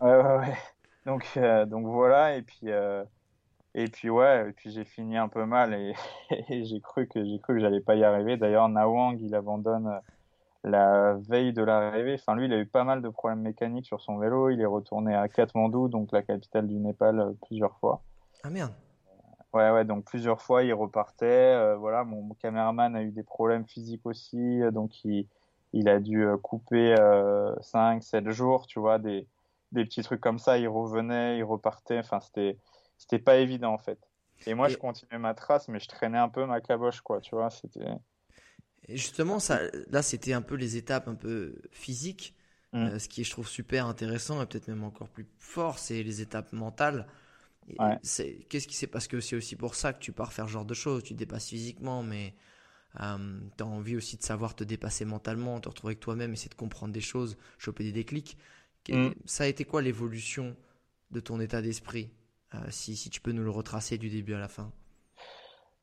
Speaker 3: ouais, ouais, ouais. Donc, euh, donc voilà, et puis, euh... et puis ouais, et puis j'ai fini un peu mal et, et j'ai cru que j'ai cru que j'allais pas y arriver. D'ailleurs, Nawang, il abandonne la veille de l'arrivée. Enfin, lui, il a eu pas mal de problèmes mécaniques sur son vélo. Il est retourné à Katmandou, donc la capitale du Népal, euh, plusieurs fois.
Speaker 1: Ah merde.
Speaker 3: Ouais, ouais, donc plusieurs fois, il repartait. Euh, voilà, mon, caméraman a eu des problèmes physiques aussi, euh, donc il, il a dû couper 5, 7 jours, tu vois, des, des petits trucs comme ça. Il revenait, il repartait. Enfin, c'était, c'était pas évident en fait. Et moi, je continuais ma trace, mais je traînais un peu ma caboche, quoi, tu vois, c'était
Speaker 1: justement, ça, là, c'était un peu les étapes un peu physiques. Mm. Euh, ce qui est, je trouve, super intéressant et peut-être même encore plus fort, c'est les étapes mentales. Qu'est-ce qui c'est Parce que c'est aussi pour ça que tu pars faire ce genre de choses. Tu te dépasses physiquement, mais euh, tu as envie aussi de savoir te dépasser mentalement, te retrouver avec toi-même, essayer de comprendre des choses, choper des déclics. Mm. Ça a été quoi l'évolution de ton état d'esprit euh, si, si tu peux nous le retracer du début à la fin?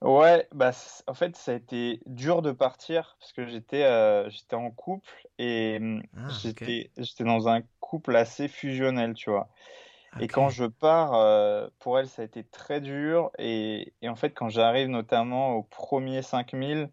Speaker 3: Ouais, bah en fait ça a été dur de partir parce que j'étais euh, j'étais en couple et ah, j'étais j'étais dans un couple assez fusionnel, tu vois. Et quand je pars, euh, pour elle ça a été très dur et, et en fait quand j'arrive notamment au premier 5000,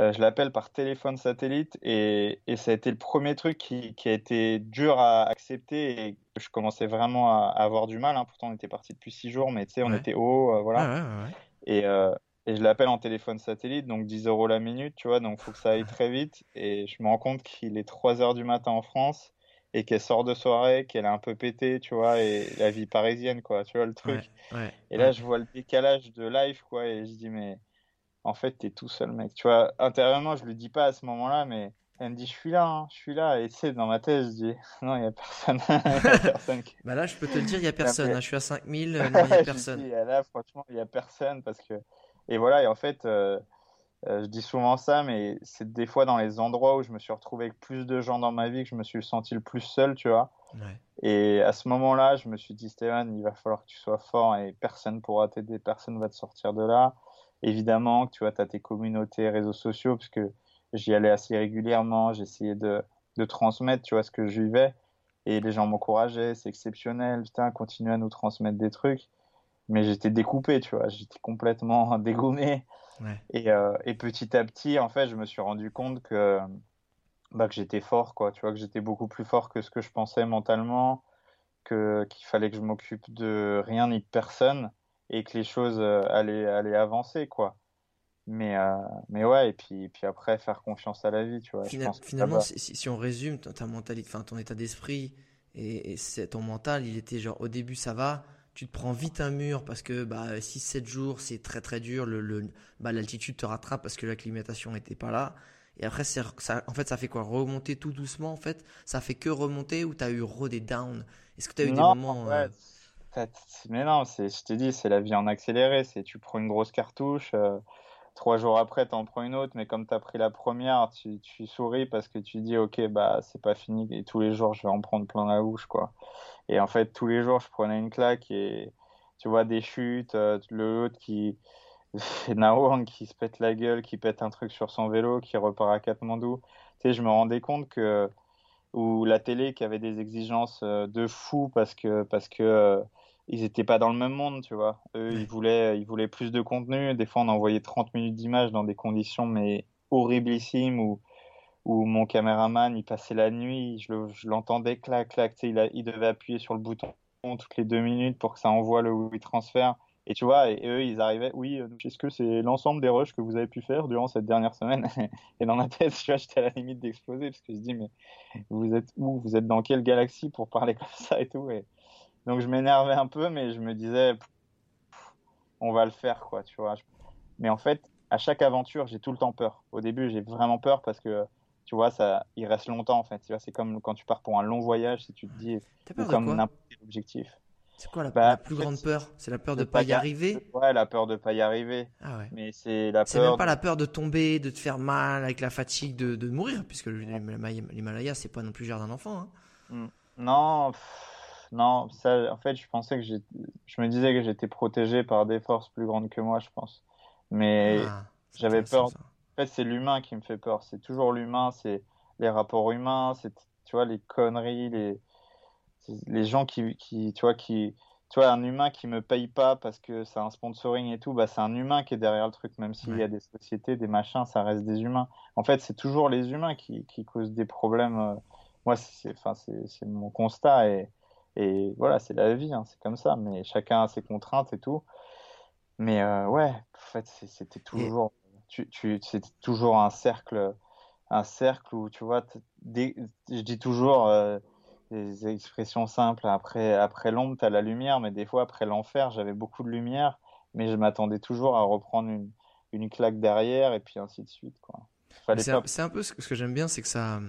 Speaker 3: euh, je l'appelle par téléphone satellite et, et ça a été le premier truc qui, qui a été dur à accepter et que je commençais vraiment à, avoir du mal. Hein. Pourtant on était parti depuis six jours, mais tu sais on était haut, voilà. Et, euh, et je l'appelle en téléphone satellite, donc 10 euros la minute, tu vois, donc il faut que ça aille très vite. Et je me rends compte qu'il est 3 heures du matin en France et qu'elle sort de soirée, qu'elle est un peu pétée, tu vois, et la vie parisienne, quoi, tu vois, le truc. et là, je vois le décalage de life, quoi, et je dis, mais en fait, t'es tout seul, mec. Tu vois, intérieurement, je le dis pas à ce moment-là, mais elle me dit, je suis là, hein, je suis là. Et tu sais, dans ma tête, je dis, non, il n'y a personne.
Speaker 1: personne bah là, je peux te le dire, il n'y a personne. Hein, je suis à 5000, non, il n'y a personne.
Speaker 3: là, franchement, il n'y a personne parce que et voilà, et en fait, euh, euh, je dis souvent ça, mais c'est des fois dans les endroits où je me suis retrouvé avec plus de gens dans ma vie que je me suis senti le plus seul, tu vois. Et à ce moment-là, je me suis dit, Stéphane, il va falloir que tu sois fort et personne pourra t'aider, personne va te sortir de là. Évidemment, tu vois, tu as tes communautés, réseaux sociaux, parce que j'y allais assez régulièrement, j'essayais de, de transmettre, tu vois, ce que je vivais. Et les gens m'encourageaient, c'est exceptionnel, putain, continue à nous transmettre des trucs mais j'étais découpé, tu vois, j'étais complètement dégommé. Et, euh, et, petit à petit, en fait, je me suis rendu compte que bah, que j'étais fort, quoi. Tu vois, que j'étais beaucoup plus fort que ce que je pensais mentalement, que qu'il fallait que je m'occupe de rien ni de personne et que les choses euh, allaient, allaient avancer, quoi. Mais, euh, mais ouais, et puis, puis après, faire confiance à la vie, tu vois.
Speaker 1: finalement, si, si, on résume ta mentalité, enfin, ton état d'esprit et, c'est ton mental, il était genre, au début, ça va, tu te prends vite un mur parce que bah, 6-7 jours, c'est très très dur, le, le bah, l'altitude te rattrape parce que l'acclimatation n'était pas là. Et après, ça, en fait, ça fait quoi? Remonter tout doucement, en fait? Ça fait que remonter ou tu as eu re des downs? Est-ce que tu as eu des moments.
Speaker 3: Euh, mais non, je t'ai dit, c'est la vie en accéléré. C'est tu prends une grosse cartouche, euh, trois jours après, tu en prends une autre, mais comme tu as pris la première, tu, souris parce que tu dis, ok, bah c'est pas fini, et tous les jours, je vais en prendre plein la bouche, quoi. Et en fait, tous les jours, je prenais une claque et tu vois des chutes, euh, le l'autre qui Nawang qui se pète la gueule, qui pète un truc sur son vélo, qui repart à Katmandou. Tu sais, je me rendais compte que ou la télé qui avait des exigences euh, de fou parce que parce que euh, ils étaient pas dans le même monde, tu vois. Eux, ils voulaient ils voulaient plus de contenu. Des fois, on envoyait 30 minutes d'image dans des conditions mais horriblissimes où où mon caméraman il passait la nuit, je l'entendais clac clac, il, il devait appuyer sur le bouton toutes les deux minutes pour que ça envoie le transfert. Et tu vois, et, eux, ils arrivaient, oui, euh, est-ce que c'est l'ensemble des rushs que vous avez pu faire durant cette dernière semaine? Et dans ma tête, tu vois, j'étais à la limite d'exploser parce que je dis, mais vous êtes où? Vous êtes dans quelle galaxie pour parler comme ça et tout? Et Donc je m'énervais un peu, mais je me disais, on va le faire, quoi, tu vois. Mais en fait, à chaque aventure, j'ai tout le temps peur. Au début, j'ai vraiment peur parce que, tu vois, ça, il reste longtemps, en fait. Tu vois, c'est comme quand tu pars pour un long voyage, si tu te dis, comme n'importe quel objectif.
Speaker 1: C'est quoi la, bah, plus grande peur? C'est la peur de, ne pas y arriver?
Speaker 3: Ouais, la peur de pas y arriver.
Speaker 1: Ah ouais.
Speaker 3: Mais c'est la
Speaker 1: C'est même pas la peur de tomber, de te faire mal, avec la fatigue de, de mourir, puisque l'Himalaya, c'est pas non plus le d'un enfant. Hein.
Speaker 3: Hmm. Non, non. Ça, en fait, je pensais que je me disais que j'étais protégé par des forces plus grandes que moi, je pense. Mais ah, j'avais peur. En fait, c'est l'humain qui me fait peur. C'est toujours l'humain, c'est les rapports humains, c'est tu vois les conneries, les les gens qui, qui, tu vois, qui, tu vois, un humain qui me paye pas parce que c'est un sponsoring et tout, bah, c'est un humain qui est derrière le truc, même s'il y a des sociétés, des machins, ça reste des humains. En fait, c'est toujours les humains qui, qui causent des problèmes. Euh. Moi, c'est, enfin, c'est, mon constat et, et voilà, c'est la vie, hein, c'est comme ça, mais chacun a ses contraintes et tout. Mais euh, ouais, en fait, c'était toujours, tu, toujours un cercle, un cercle où, tu vois, je dis toujours, euh, des expressions simples. Après, après l'ombre, tu as la lumière, mais des fois, après l'enfer, j'avais beaucoup de lumière, mais je m'attendais toujours à reprendre une, une, claque derrière, et puis ainsi de suite.
Speaker 1: C'est un, peu ce que, j'aime bien, c'est que ça,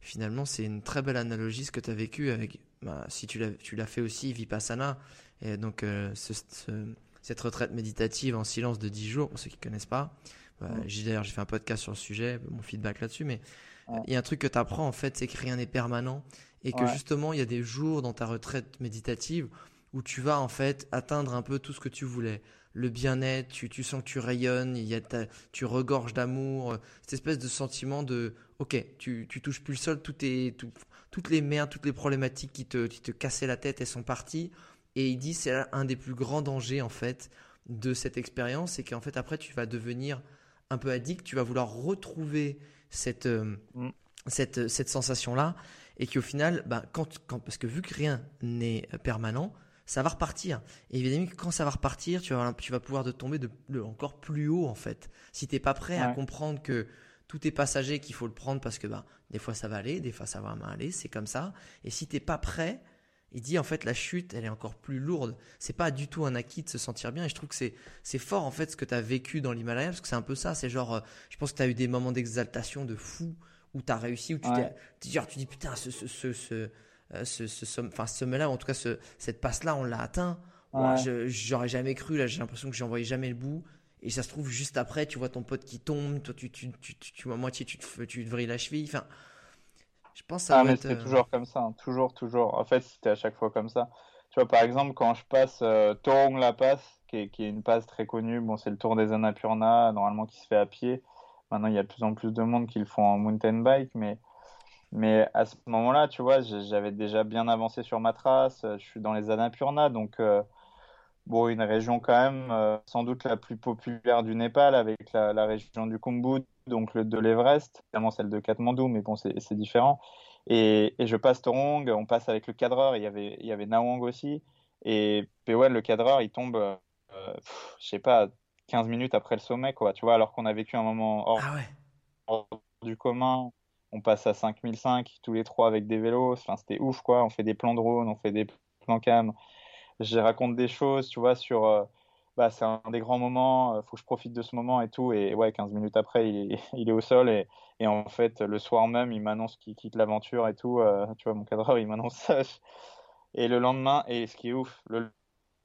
Speaker 1: finalement, c'est une très belle analogie ce que tu as vécu avec, bah, si tu l'as fait aussi, Vipassana, et donc euh, cette retraite méditative en silence de 10 jours, pour ceux qui ne connaissent pas. Bah, D'ailleurs, j'ai fait un podcast sur le sujet, mon feedback là-dessus, mais il y a un truc que tu apprends en fait, c'est que rien n'est permanent et que justement il y a des jours dans ta retraite méditative où tu vas en fait atteindre un peu tout ce que tu voulais. Le bien-être, tu, tu, sens que tu rayonnes, il y a tu regorges d'amour, cette espèce de sentiment de ok, tu, tu touches plus le sol, tout est, toutes les merdes, toutes les problématiques qui te, qui te cassaient la tête, elles sont parties. Et il dit c'est un des plus grands dangers en fait de cette expérience, c'est qu'en fait après tu vas devenir un peu addict, tu vas vouloir retrouver cette, euh, mm. cette, cette sensation-là et qu'au final, bah, quand, quand, parce que vu que rien n'est permanent, ça va repartir. Et évidemment, quand ça va repartir, tu vas, tu vas pouvoir te tomber de, encore plus haut en fait. Si tu n'es pas prêt à comprendre que tout est passager, qu'il faut le prendre parce que bah, des fois ça va aller, des fois ça va mal aller, c'est comme ça. Et si tu n'es pas prêt, il dit en fait la chute, elle est encore plus lourde. C'est pas du tout un acquis de se sentir bien. Et je trouve que c'est c'est fort en fait ce que tu as vécu dans l'Himalaya parce que c'est un peu ça. C'est genre, euh, je pense que tu as eu des moments d'exaltation de fou où tu as réussi, où tu, t'es, tu dis putain, ce, ce, ce, ce, euh, ce, ce, enfin, ce sommet-là, en tout cas ce, cette passe-là, on l'a atteint. Moi, j'aurais jamais cru, là j'ai l'impression que j'en voyais jamais le bout. Et ça se trouve juste après, tu vois ton pote qui tombe, toi tu, tu, tu, tu, tu à moitié tu te, tu te vrilles la cheville. Enfin,
Speaker 3: je pense ça ah, mais c'est euh, toujours comme ça, hein. toujours, toujours. En fait, c'était à chaque fois comme ça. Tu vois, par exemple, quand je passe euh, Torong La Passe, qui est, qui est, une passe très connue, bon, c'est le tour des Annapurna, normalement qui se fait à pied. Maintenant, il y a de plus en plus de monde qui le font en mountain bike, mais, mais à ce moment-là, tu vois, j'avais déjà bien avancé sur ma trace. Je suis dans les Annapurna, donc euh, bon, une région quand même euh, sans doute la plus populaire du Népal, avec la, région du Kumbut, donc le, de l'Everest, évidemment celle de Katmandou, mais bon, c'est différent. Et, et, je passe Torong, on passe avec le cadreur, il y avait, il y avait Nawang aussi. Et Pewell, le cadreur, il tombe, euh, je sais pas, 15 minutes après le sommet, quoi, tu vois, alors qu'on a vécu un moment hors,
Speaker 1: ah
Speaker 3: du commun. On passe à 5005, tous les trois avec des vélos. Enfin, c'était ouf, quoi. On fait des plans drone, on fait des plans cam. Je raconte des choses, tu vois, sur. Euh, bah, c'est un des grands moments, euh, faut que je profite de ce moment et tout. Et ouais, 15 minutes après, il est, il au sol. Et, et, en fait, le soir même, il m'annonce qu'il quitte l'aventure et tout. Euh, tu vois, mon cadreur, il m'annonce ça. Et le lendemain, et ce qui est ouf, le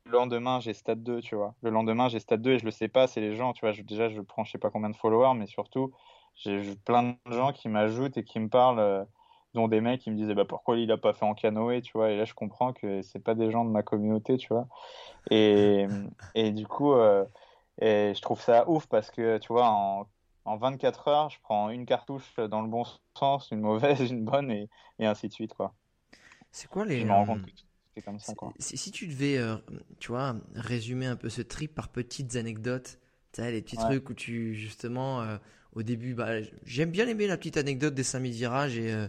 Speaker 3: lendemain, j'ai stade 2, tu vois. Le lendemain, j'ai stade 2 et je le sais pas, c'est les gens, tu vois. Je, déjà, je prends je sais pas combien de followers, mais surtout, j'ai plein de gens qui m'ajoutent et qui me parlent, dont des mecs qui me disaient bah, pourquoi il a pas fait en canoë, tu vois? Et là, je comprends que c'est pas des gens de ma communauté, tu vois? Et, et du coup, euh, et je trouve ça ouf parce que, tu vois, en, en 24 heures, je prends une cartouche dans le bon sens, une mauvaise, une bonne, et, et ainsi de suite, quoi.
Speaker 1: C'est quoi les.
Speaker 3: Je me rends compte que comme ça, quoi.
Speaker 1: Si, tu devais, euh, tu vois, résumer un peu ce trip par petites anecdotes, tu sais, les petits trucs où tu, justement, euh, au début, bah, j'aime bien aimer la petite anecdote des 5000 virages et, euh,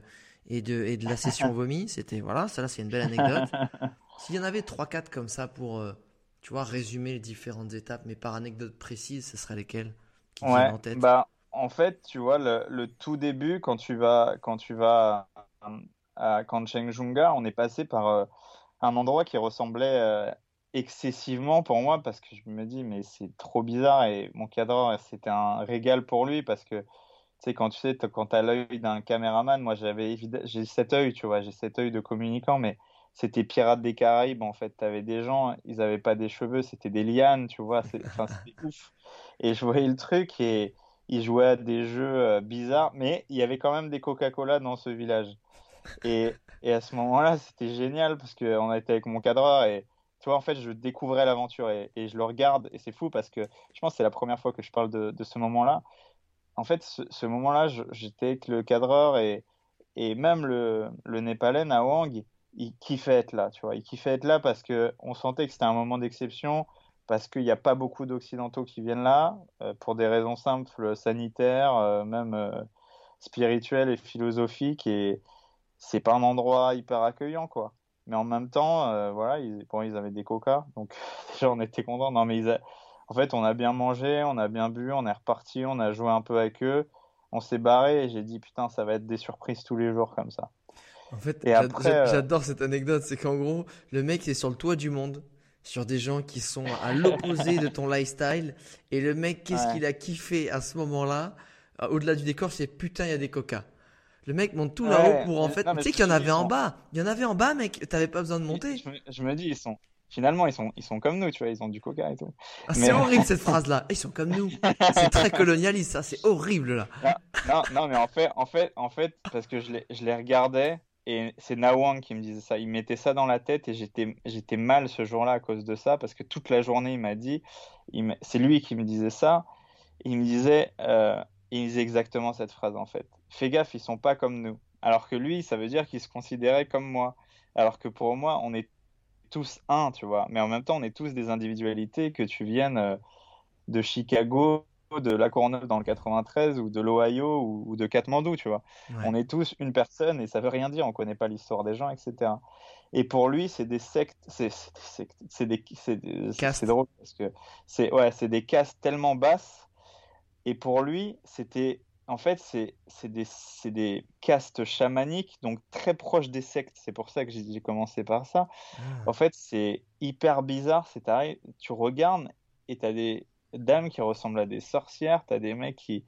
Speaker 1: et, de, et de la session vomi. C'était, voilà, ça là, c'est une belle anecdote. S'il y en avait 3-4 comme ça pour, tu vois, résumer les différentes étapes, mais par anecdote précise, ce serait lesquelles
Speaker 3: qui ouais, en tête? bah, en fait, tu vois, le, le, tout début, quand tu vas, quand tu vas à Kanchenjunga, on est passé par euh, un endroit qui ressemblait euh, excessivement pour moi parce que je me dis mais c'est trop bizarre et mon cadreur c'était un régal pour lui parce que sais quand tu sais quand as l'œil d'un caméraman moi j'avais j'ai cet œil tu vois j'ai cet œil de communicant mais c'était Pirates des Caraïbes en fait. T'avais des gens ils avaient pas des cheveux c'était des lianes tu vois c'était ouf. Et je voyais le truc et ils jouaient à des jeux euh, bizarres mais il y avait quand même des Coca-Cola dans ce village. Et, et à ce moment-là, c'était génial parce qu'on était avec mon cadreur et tu vois, en fait, je découvrais l'aventure et, et, je le regarde et c'est fou parce que je pense que c'est la première fois que je parle de, de ce moment-là. En fait, ce, moment-là, j'étais avec le cadreur et, même le, le Népalais, Nawang, il kiffait être là, tu vois. Il kiffait être là parce qu'on sentait que c'était un moment d'exception, parce qu'il n'y a pas beaucoup d'Occidentaux qui viennent là, euh, pour des raisons simples, sanitaires, euh, même euh, spirituelles et philosophiques. Et, c'est pas un endroit hyper accueillant, quoi. Mais en même temps, euh, voilà, ils avaient des coca, donc déjà on était contents. Non, mais ils en fait, on a bien mangé, on a bien bu, on est reparti, on a joué un peu avec eux, on s'est barré et j'ai dit putain, ça va être des surprises tous les jours comme ça.
Speaker 1: En fait, euh, j'adore cette anecdote, c'est qu'en gros, le mec est sur le toit du monde, sur des gens qui sont à l'opposé de ton lifestyle, et le mec, qu'est-ce qu'il a kiffé à ce moment-là, euh, au-delà du décor, c'est putain, il y a des coca. Le mec monte tout là-haut pour en fait. tu sais qu'il y en avait en bas. Il y en avait en bas, mec. T'avais pas besoin de monter.
Speaker 3: Je me, dis, ils sont. Finalement, ils sont, ils sont comme nous, tu vois. Ils ont du coca et tout.
Speaker 1: Ah, c'est horrible cette phrase-là. Ils sont comme nous. c'est très colonialiste, ça. C'est horrible là.
Speaker 3: Non, non, mais en fait, en fait, en fait, parce que je les, je les regardais et c'est Nawang qui me disait ça. Il mettait ça dans la tête et j'étais, j'étais mal ce jour-là à cause de ça parce que toute la journée il m'a dit, c'est lui qui me disait ça. Il me disait, euh, il disait exactement cette phrase en fait fais gaffe, ils sont pas comme nous. Alors que lui, ça veut dire qu'il se considérait comme moi. Alors que pour moi, on est tous un, tu vois. Mais en même temps, on est tous des individualités, que tu viennes euh, de Chicago, de La Courneuve dans le 93, ou de l'Ohio, ou, de Katmandou, tu vois. On est tous une personne et ça veut rien dire, on connaît pas l'histoire des gens, etc. Et pour lui, c'est des sectes, c'est des, c'est drôle parce que c'est ouais, c'est des castes tellement basses. Et pour lui, c'était en fait, c'est des, des castes chamaniques, donc très proches des sectes. C'est pour ça que j'ai commencé par ça. Ah. En fait, c'est hyper bizarre. C'est tu regardes et tu as des dames qui ressemblent à des sorcières, tu as des mecs qui,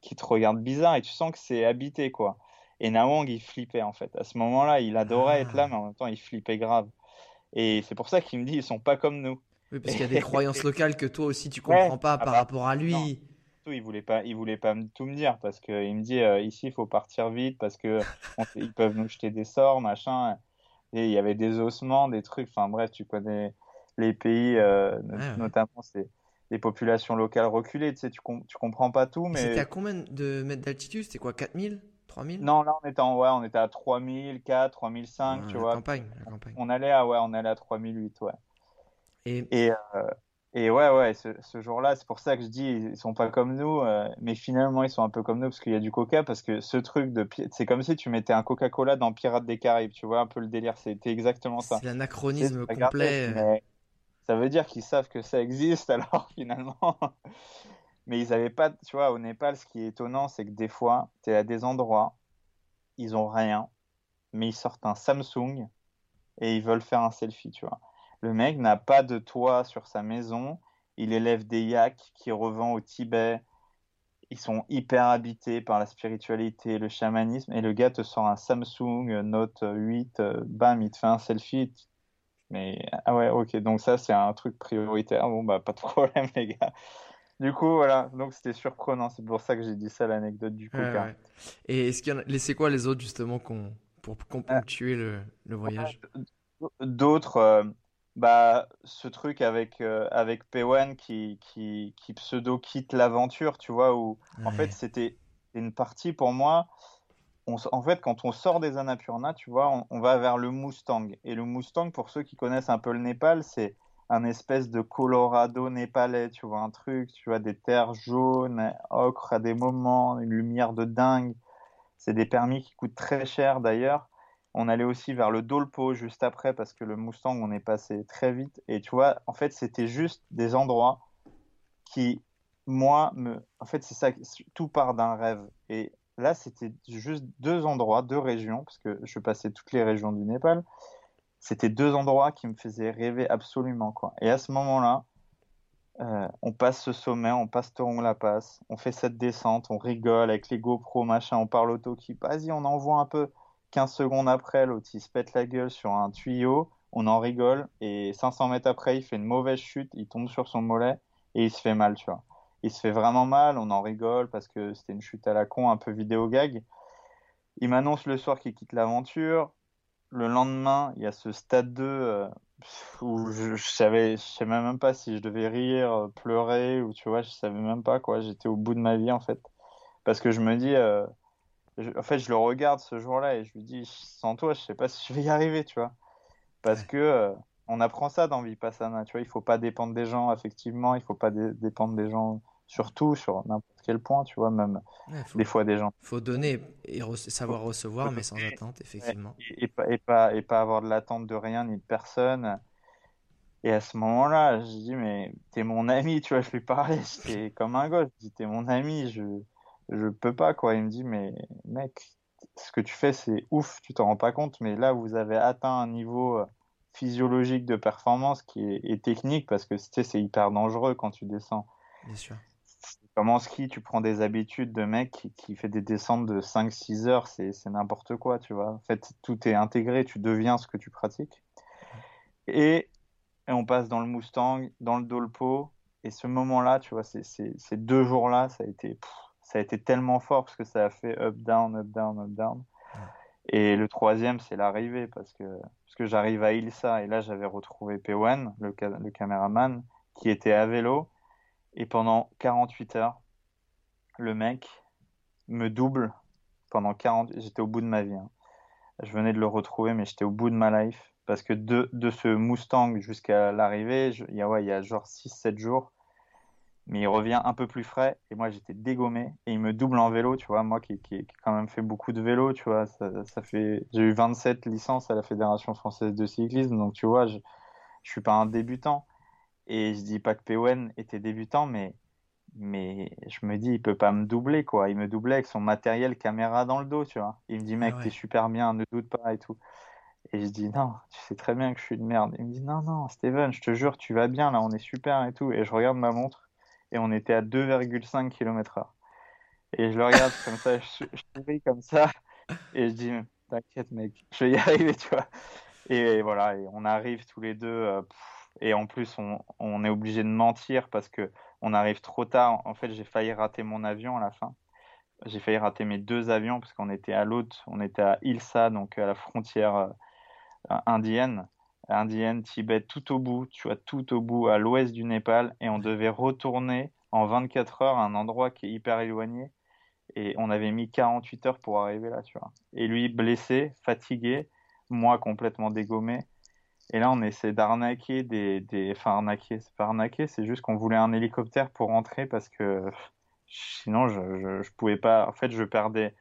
Speaker 3: qui te regardent bizarre et tu sens que c'est habité, quoi. Et Nawang, il flippait, en fait. À ce moment-là, il adorait être là, ah. mais en même temps, il flippait grave. Et c'est pour ça qu'il me dit, ils sont pas comme nous.
Speaker 1: Oui, parce qu'il y a des croyances locales que toi aussi tu comprends pas ah par bah, rapport à lui
Speaker 3: il voulait pas, il voulait pas tout me dire parce que il me dit euh, ici il faut partir vite parce que ils peuvent nous jeter des sorts, machin. Et il y avait des ossements, des trucs. Enfin bref, tu connais les pays, euh, notamment c'est les populations locales reculées. Tu sais, tu, tu comprends pas tout, mais.
Speaker 1: C'était à combien de mètres d'altitude? C'était quoi, 4000 3000
Speaker 3: Non, là on était en, ouais, on était à 3000, 4, 3005, tu vois.
Speaker 1: Campagne, campagne.
Speaker 3: On allait à ouais, on allait à 3008, ouais. Et, et, euh, Et ouais, ouais, ce, jour-là, c'est pour ça que je dis, ils sont pas comme nous, euh, mais finalement, ils sont un peu comme nous parce qu'il y a du coca, parce que ce truc de, c'est comme si tu mettais un Coca-Cola dans Pirates des Caraïbes, tu vois, un peu le délire, c'était exactement ça.
Speaker 1: C'est l'anachronisme complet.
Speaker 3: Mais ça veut dire qu'ils savent que ça existe, alors finalement. mais ils avaient pas, tu vois, au Népal, ce qui est étonnant, c'est que des fois, tu es à des endroits, ils ont rien, mais ils sortent un Samsung et ils veulent faire un selfie, tu vois. Le mec n'a pas de toit sur sa maison. Il élève des yaks qui revend au Tibet. Ils sont hyper habités par la spiritualité, le chamanisme. Et le gars te sort un Samsung Note 8. Euh, bam, il te fait un selfie. Mais ah ouais, ok. Donc ça, c'est un truc prioritaire. Bon, bah, pas de problème, les gars. Du coup, voilà. Donc c'était surprenant. C'est pour ça que j'ai dit ça, l'anecdote du coca.
Speaker 1: Et est-ce qu'il y en a... c'est quoi les autres, justement, qu'on pour ponctuer le, le voyage?
Speaker 3: D'autres, euh, bah, ce truc avec, euh, avec Pewen qui, qui, qui pseudo quitte l'aventure, tu vois, où en fait c'était une partie pour moi. On, en fait, quand on sort des Annapurna, tu vois, on, va vers le Mustang. Et le Mustang, pour ceux qui connaissent un peu le Népal, c'est un espèce de Colorado népalais, tu vois, un truc, tu vois, des terres jaunes, ocre à des moments, une lumière de dingue. C'est des permis qui coûtent très cher d'ailleurs. On allait aussi vers le Dolpo juste après parce que le Mustang, on est passé très vite. Et tu vois, en fait, c'était juste des endroits qui, moi, me. En fait, c'est ça, tout part d'un rêve. Et là, c'était juste deux endroits, deux régions, parce que je passais toutes les régions du Népal. C'était deux endroits qui me faisaient rêver absolument, quoi. Et à ce moment-là, euh, on passe ce sommet, on passe Torong La Passe, on fait cette descente, on rigole avec les GoPro, machin, on parle auto qui vas-y, on envoie un peu. 15 secondes après, l'autre il se pète la gueule sur un tuyau, on en rigole, et 500 mètres après, il fait une mauvaise chute, il tombe sur son mollet, et il se fait mal, tu vois. Il se fait vraiment mal, on en rigole parce que c'était une chute à la con, un peu vidéo gag. Il m'annonce le soir qu'il quitte l'aventure. Le lendemain, il y a ce stade 2 euh, où je, je, savais, je même pas si je devais rire, pleurer, ou tu vois, je savais même pas quoi. J'étais au bout de ma vie en fait. Parce que je me dis, euh, en fait, je le regarde ce jour-là et je lui dis, sans toi, je sais pas si je vais y arriver, tu vois. Parce que euh, on apprend ça dans Vipassana, tu vois. Il faut pas dépendre des gens, effectivement. Il faut pas dépendre des gens, surtout sur n'importe quel point, tu vois, même des fois des gens.
Speaker 1: Il faut donner et savoir recevoir, mais sans attente, effectivement.
Speaker 3: Et, pas, et, pas, et pas avoir de l'attente de rien ni de personne. Et à ce moment-là, je dis, mais t'es mon ami, tu vois, je lui parlais, j'étais comme un gosse, je dis, t'es mon ami, je je peux pas quoi. Il me dit mais mec, ce que tu fais c'est ouf, tu t'en rends pas compte, mais là vous avez atteint un niveau euh, physiologique de performance qui est, technique parce que c'est hyper dangereux quand tu descends.
Speaker 1: Bien sûr.
Speaker 3: Comme en ski, tu prends des habitudes de mec qui, fait des descentes de 5-6 heures, c'est n'importe quoi, tu vois. En fait, tout est intégré, tu deviens ce que tu pratiques. Et, on passe dans le Mustang, dans le Dolpo, et ce moment-là, tu vois, ces deux jours-là, ça a été ça a été tellement fort parce que ça a fait up, down, up, down, up, down. Et le troisième, c'est l'arrivée parce que, parce que j'arrive à Ilsa et là, j'avais retrouvé P1, le, le caméraman, qui était à vélo. Et pendant 48 heures, le mec me double pendant 40 J'étais au bout de ma vie. Hein. Je venais de le retrouver, mais j'étais au bout de ma life. Parce que de, de ce Mustang jusqu'à l'arrivée, il y, a, ouais, il y a genre 6-7 jours, mais il revient un peu plus frais. Et moi j'étais dégommé. Et il me double en vélo tu vois moi qui, qui, quand même fait beaucoup de vélo tu vois. Ça, ça fait j'ai eu 27 licences à la fédération française de cyclisme. Donc tu vois je je suis pas un débutant. Et je dis pas que PON était débutant mais mais je me dis il peut pas me doubler quoi. Il me doublait avec son matériel caméra dans le dos tu vois. Il me dit mec ah t'es super bien ne doute pas et tout. Et je dis non tu sais très bien que je suis une merde. Il me dit non non Steven je te jure tu vas bien là on est super et tout. Et je regarde ma montre et on était à 2,5 km/h. Et je le regarde comme ça, je, je comme ça, et je dis, t'inquiète mec, je vais y arriver, tu vois. Et, voilà, et on arrive tous les deux, euh, et en plus on, on, est obligé de mentir parce que on arrive trop tard. En fait, j'ai failli rater mon avion à la fin. J'ai failli rater mes deux avions parce qu'on était à l'autre, on était à Ilsa, donc à la frontière euh, indienne indienne, Tibet, tout au bout, tu vois, tout au bout, à l'ouest du Népal, et on devait retourner en 24 heures à un endroit qui est hyper éloigné. Et on avait mis 48 heures pour arriver là, tu vois. Et lui, blessé, fatigué, moi complètement dégommé. Et là, on essaie d'arnaquer des, des, enfin arnaquer, c'est pas arnaquer, c'est juste qu'on voulait un hélicoptère pour rentrer parce que sinon je, je, je, pouvais pas. En fait, je perdais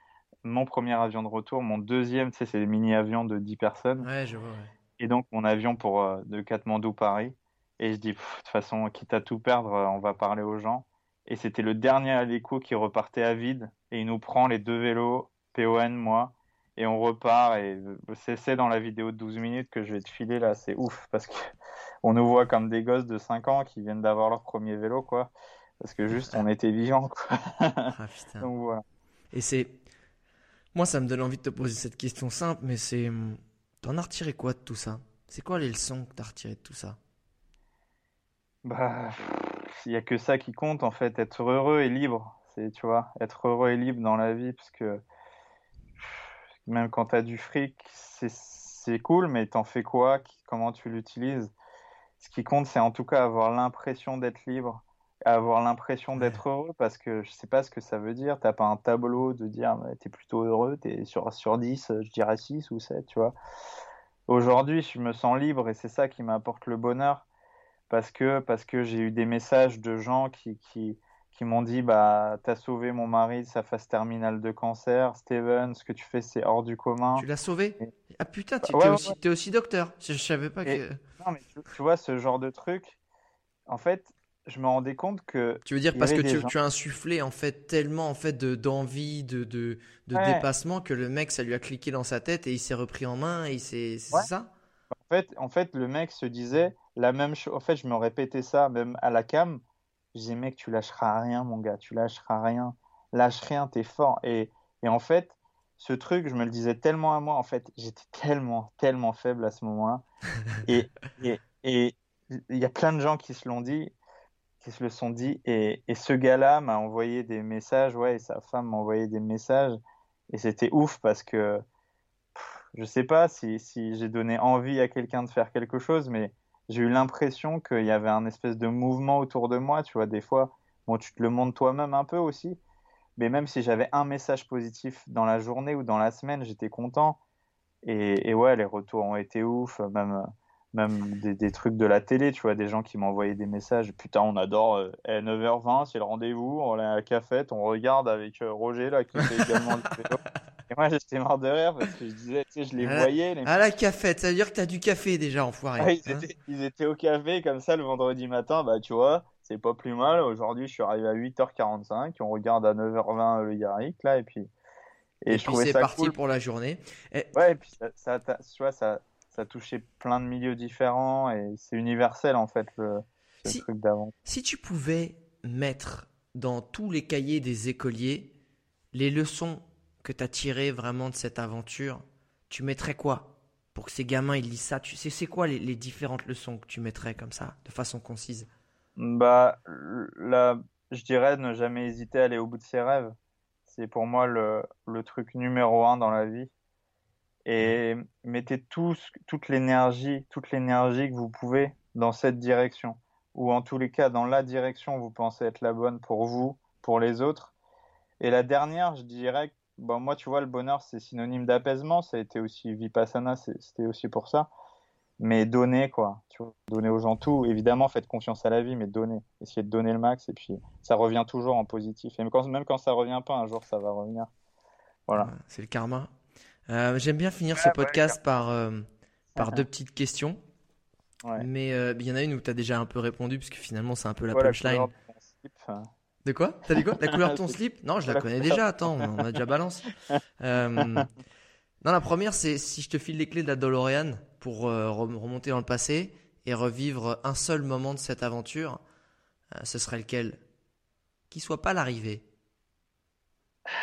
Speaker 3: mon premier avion de retour, mon deuxième, tu sais, c'est des mini-avions de 10 personnes.
Speaker 1: Ouais, je vois. Ouais.
Speaker 3: Et donc mon avion pour euh, de Katmandou Paris. Et je dis, de toute façon, quitte à tout perdre, euh, on va parler aux gens. Et c'était le dernier Aleco qui repartait à vide. Et il nous prend les deux vélos, PON, moi. Et on repart. Et c'est dans la vidéo de 12 minutes que je vais te filer là. C'est ouf. Parce que on nous voit comme des gosses de 5 ans qui viennent d'avoir leur premier vélo, quoi. Parce que juste, on était vivants, quoi. Ah,
Speaker 1: Donc voilà. Et c'est. Moi, ça me donne envie de te poser cette question simple, mais c'est. T'en as retiré quoi de tout ça? C'est quoi les leçons que t'as retirées de tout ça?
Speaker 3: Bah, il y a que ça qui compte en fait, être heureux et libre. C'est, tu vois, être heureux et libre dans la vie, parce que même quand tu as du fric, c'est cool, mais t'en fais quoi? Comment tu l'utilises? Ce qui compte, c'est en tout cas avoir l'impression d'être libre, avoir l'impression d'être heureux, parce que je sais pas ce que ça veut dire. T'as pas un tableau de dire t'es plutôt heureux, t'es sur, sur 10, je dirais 6 ou 7, tu vois. Aujourd'hui, je me sens libre et c'est ça qui m'apporte le bonheur parce que, parce que j'ai eu des messages de gens qui, qui, qui m'ont dit bah t'as sauvé mon mari de sa phase terminale de cancer. Steven ce que tu fais c'est hors du commun.
Speaker 1: Tu l'as sauvé? Ah putain tu es, aussi, es aussi docteur. Je, je savais pas que
Speaker 3: non mais tu, vois ce genre de truc? En fait je me rendais compte que
Speaker 1: tu veux dire parce que tu, tu, as insufflé en fait tellement en fait d'envie de de, de, dépassement que le mec ça lui a cliqué dans sa tête et il s'est repris en main et c'est ça
Speaker 3: en fait en fait le mec se disait la même chose. En fait, je me répétais ça même à la cam. Je disais, mec, tu lâcheras rien, mon gars, tu lâcheras rien. Lâche rien, t'es fort. Et, et en fait, ce truc, je me le disais tellement à moi. En fait, j'étais tellement, tellement faible à ce moment-là. et et, il y a plein de gens qui se l'ont dit, qui se le sont dit. Et, et ce gars-là m'a envoyé des messages, ouais, et sa femme m'a envoyé des messages. Et c'était ouf parce que je sais pas si, j'ai donné envie à quelqu'un de faire quelque chose, mais j'ai eu l'impression qu'il y avait un espèce de mouvement autour de moi, tu vois, des fois, bon, tu te le montres toi-même un peu aussi, mais même si j'avais un message positif dans la journée ou dans la semaine, j'étais content. Et, ouais, les retours ont été ouf, même, même des, trucs de la télé, tu vois, des gens qui m'envoyaient des messages, putain, on adore, 9h20, euh, c'est le rendez-vous, on est à la cafette, on regarde avec euh, Roger, là, qui fait également du et moi, j'étais mort de rire parce que je disais, tu sais, je les voyais. Les...
Speaker 1: À la cafette, ça veut dire que t'as du café déjà, enfoiré.
Speaker 3: Ouais, ils, hein étaient, ils, étaient, au café comme ça le vendredi matin, bah tu vois, c'est pas plus mal. Aujourd'hui, je suis arrivé à 8h45, on regarde à 9h20 le Yarrick, là, et puis.
Speaker 1: Et, et je puis c'est parti pour la journée.
Speaker 3: Et... Ouais, et puis ça, ça, tu vois, ça, ça touchait plein de milieux différents et c'est universel en fait le,
Speaker 1: si,
Speaker 3: truc d'avant.
Speaker 1: Si tu pouvais mettre dans tous les cahiers des écoliers les leçons que tu as tiré vraiment de cette aventure, tu mettrais quoi pour que ces gamins ils lisent ça? Tu sais, c'est quoi les, différentes leçons que tu mettrais comme ça, de façon concise?
Speaker 3: Bah, là, je dirais ne jamais hésiter à aller au bout de ses rêves. C'est pour moi le, le, truc numéro un dans la vie. Et mettez tous, toute l'énergie, toute l'énergie que vous pouvez dans cette direction. Ou en tous les cas, dans la direction où vous pensez être la bonne pour vous, pour les autres. Et la dernière, je dirais bon, moi, tu vois, le bonheur, c'est synonyme d'apaisement. Ça a été aussi Vipassana, c'était aussi pour ça. Mais donner, quoi. Tu vois, donner aux gens tout. Évidemment, faites confiance à la vie, mais donner. Essayez de donner le max. Et puis, ça revient toujours en positif. Et même quand, même quand ça revient pas, un jour, ça va revenir. Voilà.
Speaker 1: C'est le karma. Euh, j'aime bien finir ce podcast par, euh, par deux petites questions. Mais euh, il y en a une où tu as déjà un peu répondu, puisque finalement, c'est un peu la punchline. De quoi? T'as dit quoi? La couleur de ton slip? Non, je la connais déjà. Attends, on a déjà balance. Non, la première, c'est si je te file les clés de la DeLorean pour remonter dans le passé et revivre un seul moment de cette aventure, ce serait lequel? Qui soit pas l'arrivée.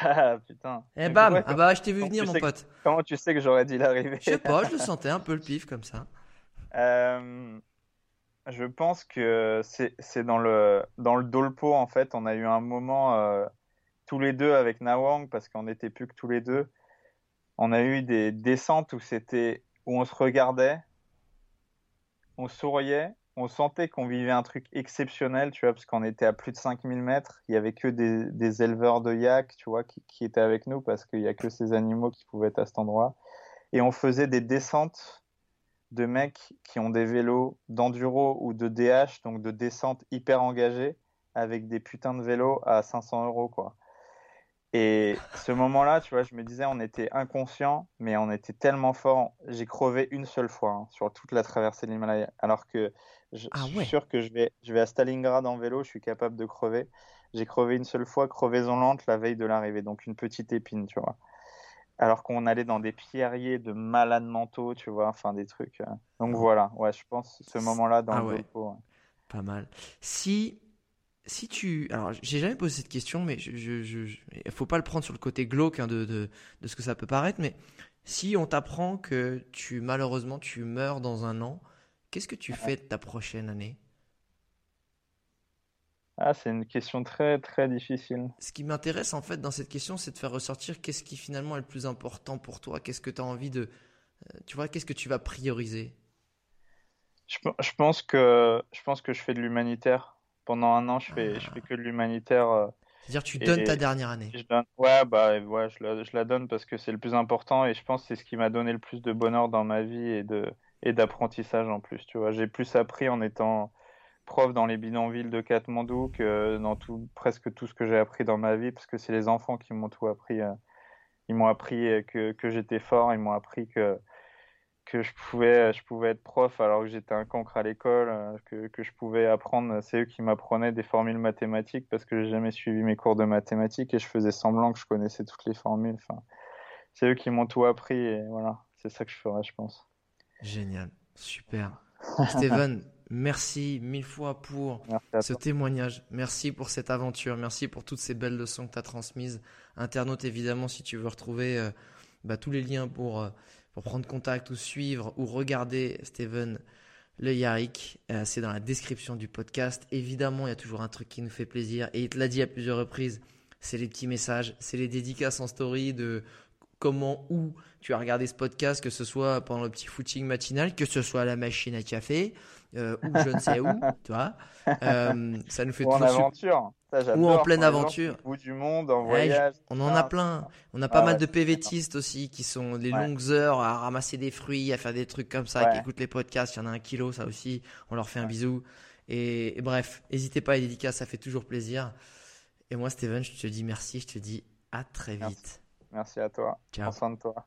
Speaker 3: Ah putain.
Speaker 1: Eh bam Ah bah je t'ai vu venir mon pote.
Speaker 3: Comment tu sais que j'aurais dit l'arrivée
Speaker 1: Je sais pas, je le sentais un peu le pif comme ça.
Speaker 3: Euh, je pense que c'est dans le, dans le Dolpo, en fait. On a eu un moment euh, tous les deux avec Nawang, parce qu'on n'était plus que tous les deux. On a eu des descentes où c'était où on se regardait, on souriait, on sentait qu'on vivait un truc exceptionnel, tu vois, parce qu'on était à plus de 5000 mètres. Il y avait que des, éleveurs de yak, tu vois, qui, qui étaient avec nous, parce qu'il y a que ces animaux qui pouvaient être à cet endroit. Et on faisait des descentes de mecs qui ont des vélos d'enduro ou de DH, donc de descente hyper engagée, avec des putains de vélos à 500 euros, quoi. Et ce moment-là, tu vois, je me disais, on était inconscient, mais on était tellement fort. J'ai crevé une seule fois hein, sur toute la traversée de l'Himalaya. Alors que je, ah suis sûr que je vais, je vais à Stalingrad en vélo, je suis capable de crever. J'ai crevé une seule fois, crevaison lente la veille de l'arrivée, donc une petite épine, tu vois alors qu'on allait dans des pierriers de malades mentaux, tu vois, enfin des trucs. Euh. Donc voilà, ouais, je pense ce moment-là dans ah le
Speaker 1: Pas mal. Si si tu, alors j'ai jamais posé cette question, mais je, je, faut pas le prendre sur le côté glauque hein, de, de, de, ce que ça peut paraître, mais si on t'apprend que tu malheureusement tu meurs dans un an, qu'est-ce que tu fais de ta prochaine année?
Speaker 3: Ah, c'est une question très très difficile.
Speaker 1: Ce qui m'intéresse en fait dans cette question, c'est de faire ressortir qu'est-ce qui finalement est le plus important pour toi, qu'est-ce que tu as envie de... Euh, tu vois, qu'est-ce que tu vas prioriser?
Speaker 3: Je, pense que, je pense que je fais de l'humanitaire. Pendant un an, je fais, je fais que de l'humanitaire. Euh,
Speaker 1: C'est-à-dire tu donnes ta dernière année
Speaker 3: je Ouais, bah, ouais je, la, je la donne parce que c'est le plus important et je pense que c'est ce qui m'a donné le plus de bonheur dans ma vie et de et d'apprentissage en plus. Tu vois, j'ai plus appris en étant prof dans les bidonvilles de Katmandou que dans tout, presque tout ce que j'ai appris dans ma vie, parce que c'est les enfants qui m'ont tout appris. Euh, ils m'ont appris que, que j'étais fort, ils m'ont appris que, que je, pouvais, je pouvais être prof alors que j'étais un cancre à l'école, euh, que, que je pouvais apprendre. C'est eux qui m'apprenaient des formules mathématiques parce que j'ai jamais suivi mes cours de mathématiques et je faisais semblant que je connaissais toutes les formules. Enfin, c'est eux qui m'ont tout appris et voilà, c'est ça que je ferais, je pense.
Speaker 1: Génial, super. Steven, Merci mille fois pour ce témoignage. Merci pour cette aventure. Merci pour toutes ces belles leçons que tu as transmises. Internaute, évidemment, si tu veux retrouver euh, bah, tous les liens pour, euh, pour prendre contact ou suivre ou regarder Steven Le Yarik, euh, c'est dans la description du podcast. Évidemment, il y a toujours un truc qui nous fait plaisir et il te l'a dit à plusieurs reprises. C'est les petits messages, c'est les dédicaces en story de comment, où tu as regardé ce podcast, que ce soit pendant le petit footing matinal, que ce soit à la machine à café, euh, ou je ne sais où, tu vois. Euh, ça nous fait
Speaker 3: ou en aventure.
Speaker 1: ou en pleine aventure.
Speaker 3: Bout du monde, en voyage.
Speaker 1: on en a plein. On a pas mal de PVTistes aussi qui sont les longues heures à ramasser des fruits, à faire des trucs comme ça, qui écoutent les podcasts. Il y en a un kilo, ça aussi. On leur fait un bisou. Et, bref, n'hésitez pas à dédicacer, ça fait toujours plaisir. Et moi, Steven, je te dis merci, je te dis à très vite.
Speaker 3: Merci, à toi. Ciao. Prends soin de toi.